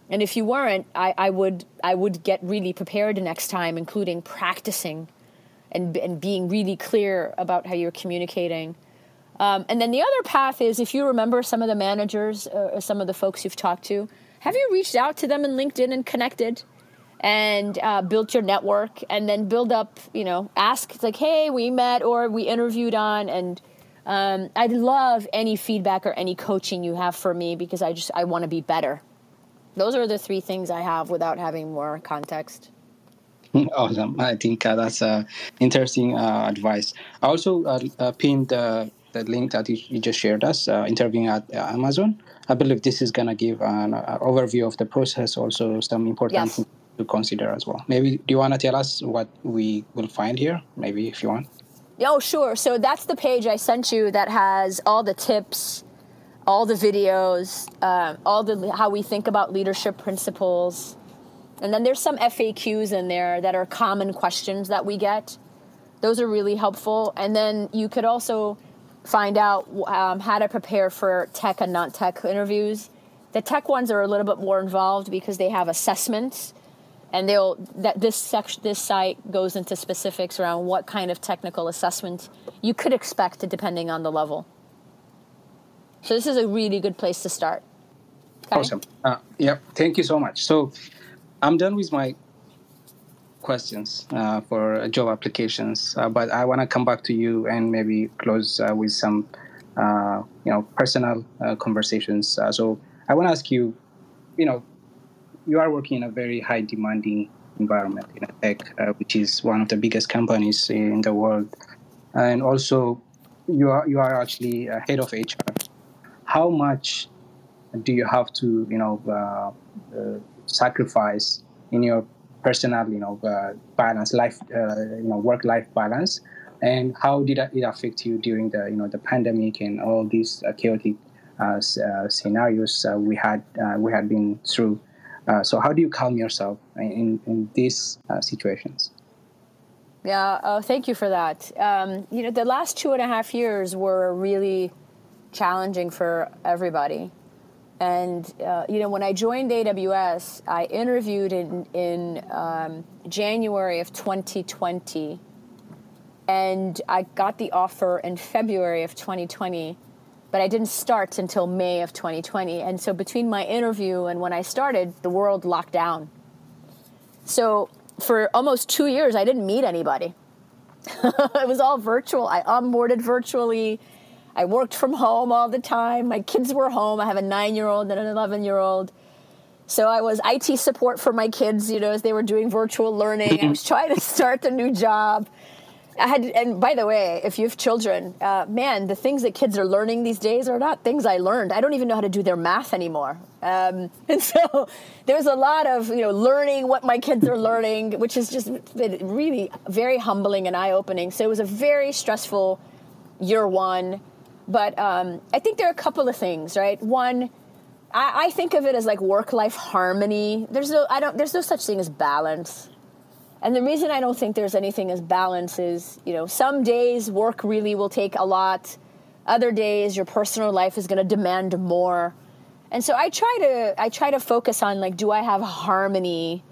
and if you weren't i, I would i would get really prepared next time including practicing and, and being really clear about how you're communicating. Um, and then the other path is if you remember some of the managers uh, or some of the folks you've talked to have you reached out to them in linkedin and connected and uh, built your network and then build up you know ask it's like hey we met or we interviewed on and um, i'd love any feedback or any coaching you have for me because i just i want to be better. Those are the three things i have without having more context awesome i think uh, that's uh, interesting uh, advice i also uh, uh, pinned the link that you, you just shared us uh, interviewing at amazon i believe this is going to give an overview of the process also some important yes to consider as well. Maybe do you want to tell us what we will find here? Maybe if you want. Oh, sure. So that's the page I sent you that has all the tips, all the videos, uh, all the how we think about leadership principles, and then there's some FAQs in there that are common questions that we get. Those are really helpful. And then you could also find out um, how to prepare for tech and non tech interviews. The tech ones are a little bit more involved because they have assessments and they'll that this section this site goes into specifics around what kind of technical assessment you could expect depending on the level so this is a really good place to start okay? awesome uh, yep thank you so much so i'm done with my questions uh, for job applications uh, but i want to come back to you and maybe close uh, with some uh, you know personal uh, conversations so i want to ask you you know you are working in a very high demanding environment in tech, uh, which is one of the biggest companies in the world, and also you are you are actually head of HR. How much do you have to you know uh, uh, sacrifice in your personal you know uh, balance life uh, you know work life balance, and how did it affect you during the you know the pandemic and all these uh, chaotic scenarios we had we had been through? Uh, so how do you calm yourself in, in these uh, situations? Yeah, oh, thank you for that. Um, you know, the last two and a half years were really challenging for everybody. And, uh, you know, when I joined AWS, I interviewed in, in um, January of 2020. And I got the offer in February of 2020 but I didn't start until May of 2020. And so between my interview and when I started, the world locked down. So for almost two years, I didn't meet anybody. it was all virtual. I onboarded virtually. I worked from home all the time. My kids were home. I have a nine year old and an 11 year old. So I was IT support for my kids, you know, as they were doing virtual learning. I was trying to start a new job. I had, and by the way, if you have children, uh, man, the things that kids are learning these days are not things I learned. I don't even know how to do their math anymore. Um, and so there's a lot of, you know, learning what my kids are learning, which has just really very humbling and eye opening. So it was a very stressful year one. But um, I think there are a couple of things, right? One, I, I think of it as like work life harmony. There's no, I don't, there's no such thing as balance and the reason I don't think there's anything as balance is, you know, some days work really will take a lot. Other days your personal life is going to demand more. And so I try to I try to focus on like do I have harmony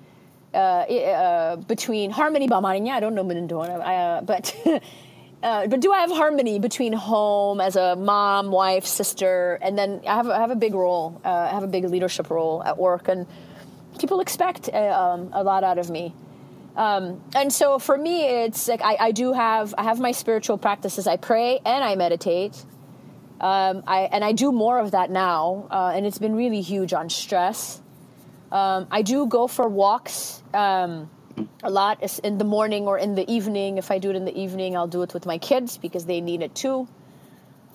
uh, uh, between harmony bamarinya I don't know uh, but uh, but do I have harmony between home as a mom, wife, sister, and then I have I have a big role. Uh, I have a big leadership role at work, and people expect uh, um, a lot out of me. Um, and so for me, it's like I, I, do have I have my spiritual practices. I pray and I meditate. Um, I and I do more of that now, uh, and it's been really huge on stress. Um, I do go for walks um, a lot is in the morning or in the evening. If I do it in the evening, I'll do it with my kids because they need it too.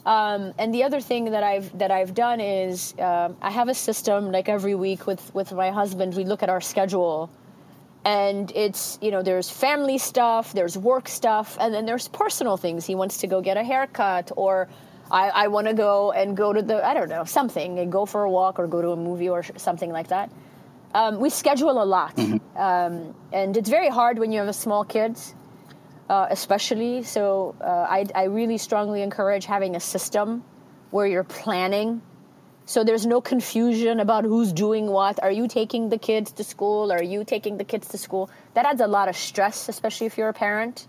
Um, and the other thing that I've that I've done is uh, I have a system like every week with with my husband. We look at our schedule and it's you know there's family stuff there's work stuff and then there's personal things he wants to go get a haircut or i, I want to go and go to the i don't know something and go for a walk or go to a movie or something like that um, we schedule a lot mm-hmm. um, and it's very hard when you have a small kids uh, especially so uh, I, I really strongly encourage having a system where you're planning so there's no confusion about who's doing what. Are you taking the kids to school? Are you taking the kids to school? That adds a lot of stress, especially if you're a parent.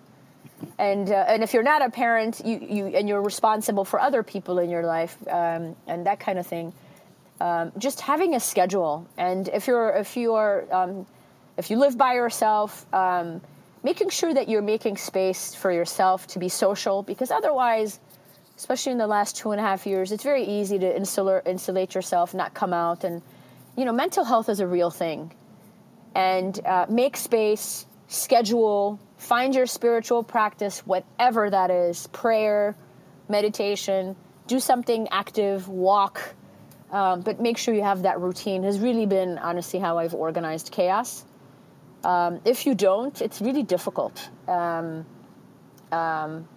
And uh, and if you're not a parent, you, you and you're responsible for other people in your life um, and that kind of thing. Um, just having a schedule, and if you're if you are um, if you live by yourself, um, making sure that you're making space for yourself to be social, because otherwise especially in the last two and a half years, it's very easy to insulate, insulate yourself, not come out. And, you know, mental health is a real thing. And uh, make space, schedule, find your spiritual practice, whatever that is prayer, meditation, do something active, walk. Um, but make sure you have that routine, has really been, honestly, how I've organized chaos. Um, if you don't, it's really difficult. Um, um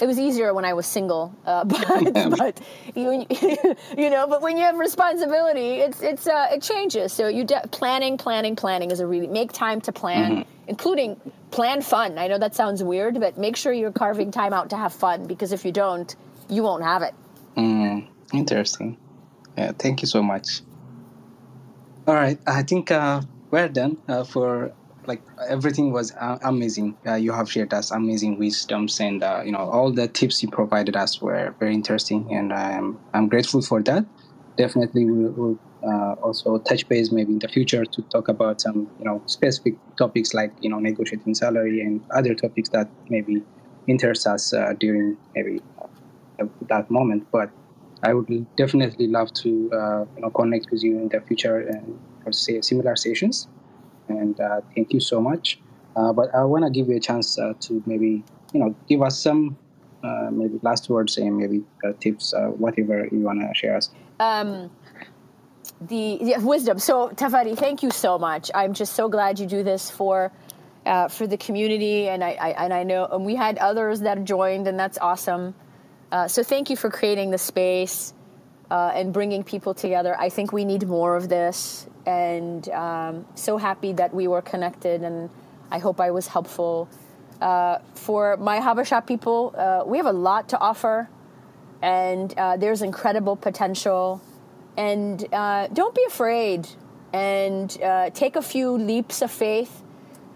it was easier when I was single, uh, but, but you, you know, but when you have responsibility, it's it's uh, it changes. So you de- planning, planning, planning is a really make time to plan, mm-hmm. including plan fun. I know that sounds weird, but make sure you're carving time out to have fun because if you don't, you won't have it. Mm, interesting. Yeah, thank you so much. All right, I think uh, we're done uh, for like everything was uh, amazing. Uh, you have shared us amazing wisdoms, and uh, you know all the tips you provided us were very interesting, and I'm I'm grateful for that. Definitely, we'll, we'll uh, also touch base maybe in the future to talk about some you know specific topics like you know negotiating salary and other topics that maybe interest us uh, during maybe that moment. But I would definitely love to you know connect with you in the future and say similar sessions and uh, thank you so much. Uh, but I want to give you a chance uh, to maybe you know give us some maybe last words and maybe tips, whatever you want to share us. Um, the, wisdom. So Tafari, thank you so much. I'm just so glad you do this for uh, for the community, and I, I, and I know and we had others that joined, and that's awesome. Uh, so thank you for creating the space uh, and bringing people together. I think we need more of this, and um, so happy that we were connected, and I hope I was helpful. Uh, for my Habesha people, uh, we have a lot to offer, and uh, there's incredible potential. And don't be afraid, and take a few leaps of faith.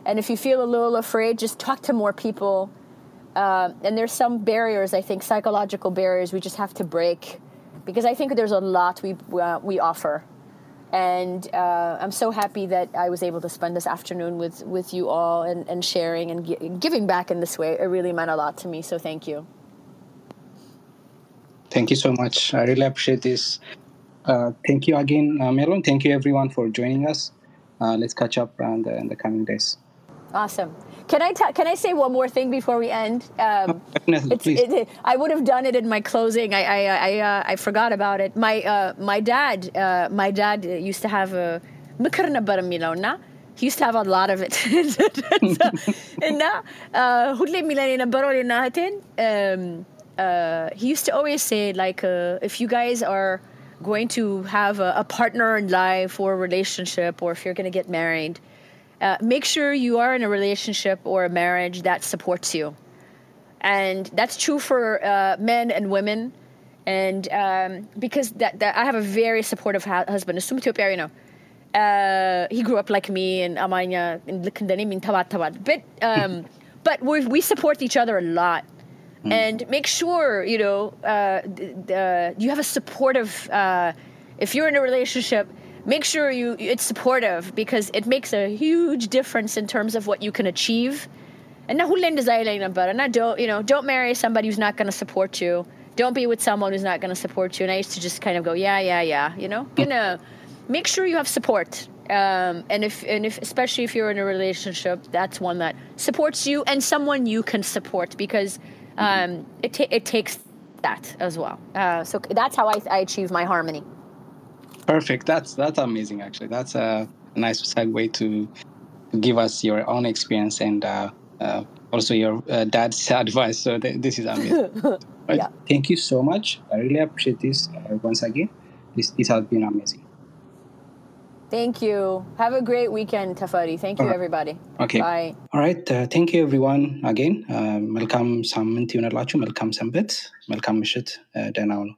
And if you feel a little afraid, just talk to more people. And there's some barriers, I think, psychological barriers we just have to break because I think there's a lot we uh, we offer. And uh, I'm so happy that I was able to spend this afternoon with, with you all and, and sharing and gi- giving back in this way. It really meant a lot to me. So thank you. Thank you so much. I really appreciate this. Uh, thank you again, uh, Melon. Thank you, everyone, for joining us. Uh, let's catch up in the, in the coming days. Awesome. Can I tell? can I say one more thing before we end? Um, oh, please. It, I would have done it in my closing. I I I, uh, I forgot about it. My uh, my dad uh, my dad used to have a مكرنا برميلونا he used to have a lot of it. and now, uh, um, uh, he used to always say, like, uh, if you guys are going to have a, a partner in life or a relationship, or if you're going to get married, uh, make sure you are in a relationship or a marriage that supports you. And that's true for uh, men and women. And um, because that, that, I have a very supportive ha- husband, Asum you uh, he grew up like me and Amanya and But um, but we we support each other a lot, mm. and make sure you know uh, th- th- uh, you have a supportive. Uh, if you're in a relationship, make sure you it's supportive because it makes a huge difference in terms of what you can achieve. And now na hulin desailing about and I don't you know, don't marry somebody who's not gonna support you. Don't be with someone who's not gonna support you. And I used to just kind of go, Yeah, yeah, yeah, you know? You know. Make sure you have support. Um, and if and if especially if you're in a relationship, that's one that supports you and someone you can support because um, mm-hmm. it it takes that as well. Uh, so that's how I, I achieve my harmony. Perfect. That's that's amazing. Actually, that's a nice segue to give us your own experience and uh, uh, also your uh, dad's advice. So th- this is amazing. Right. Yeah. Thank you so much. I really appreciate this uh, once again. This this has been amazing. Thank you. Have a great weekend, Tafari. Thank you, Alright. everybody. Okay. Bye. All right. Uh, thank you everyone again. Uh, መልካም ሳምንት ይሆንላችሁ። መልካም ሰንበት። መልካም ምሽት። Uh, ደህና ሁኑ።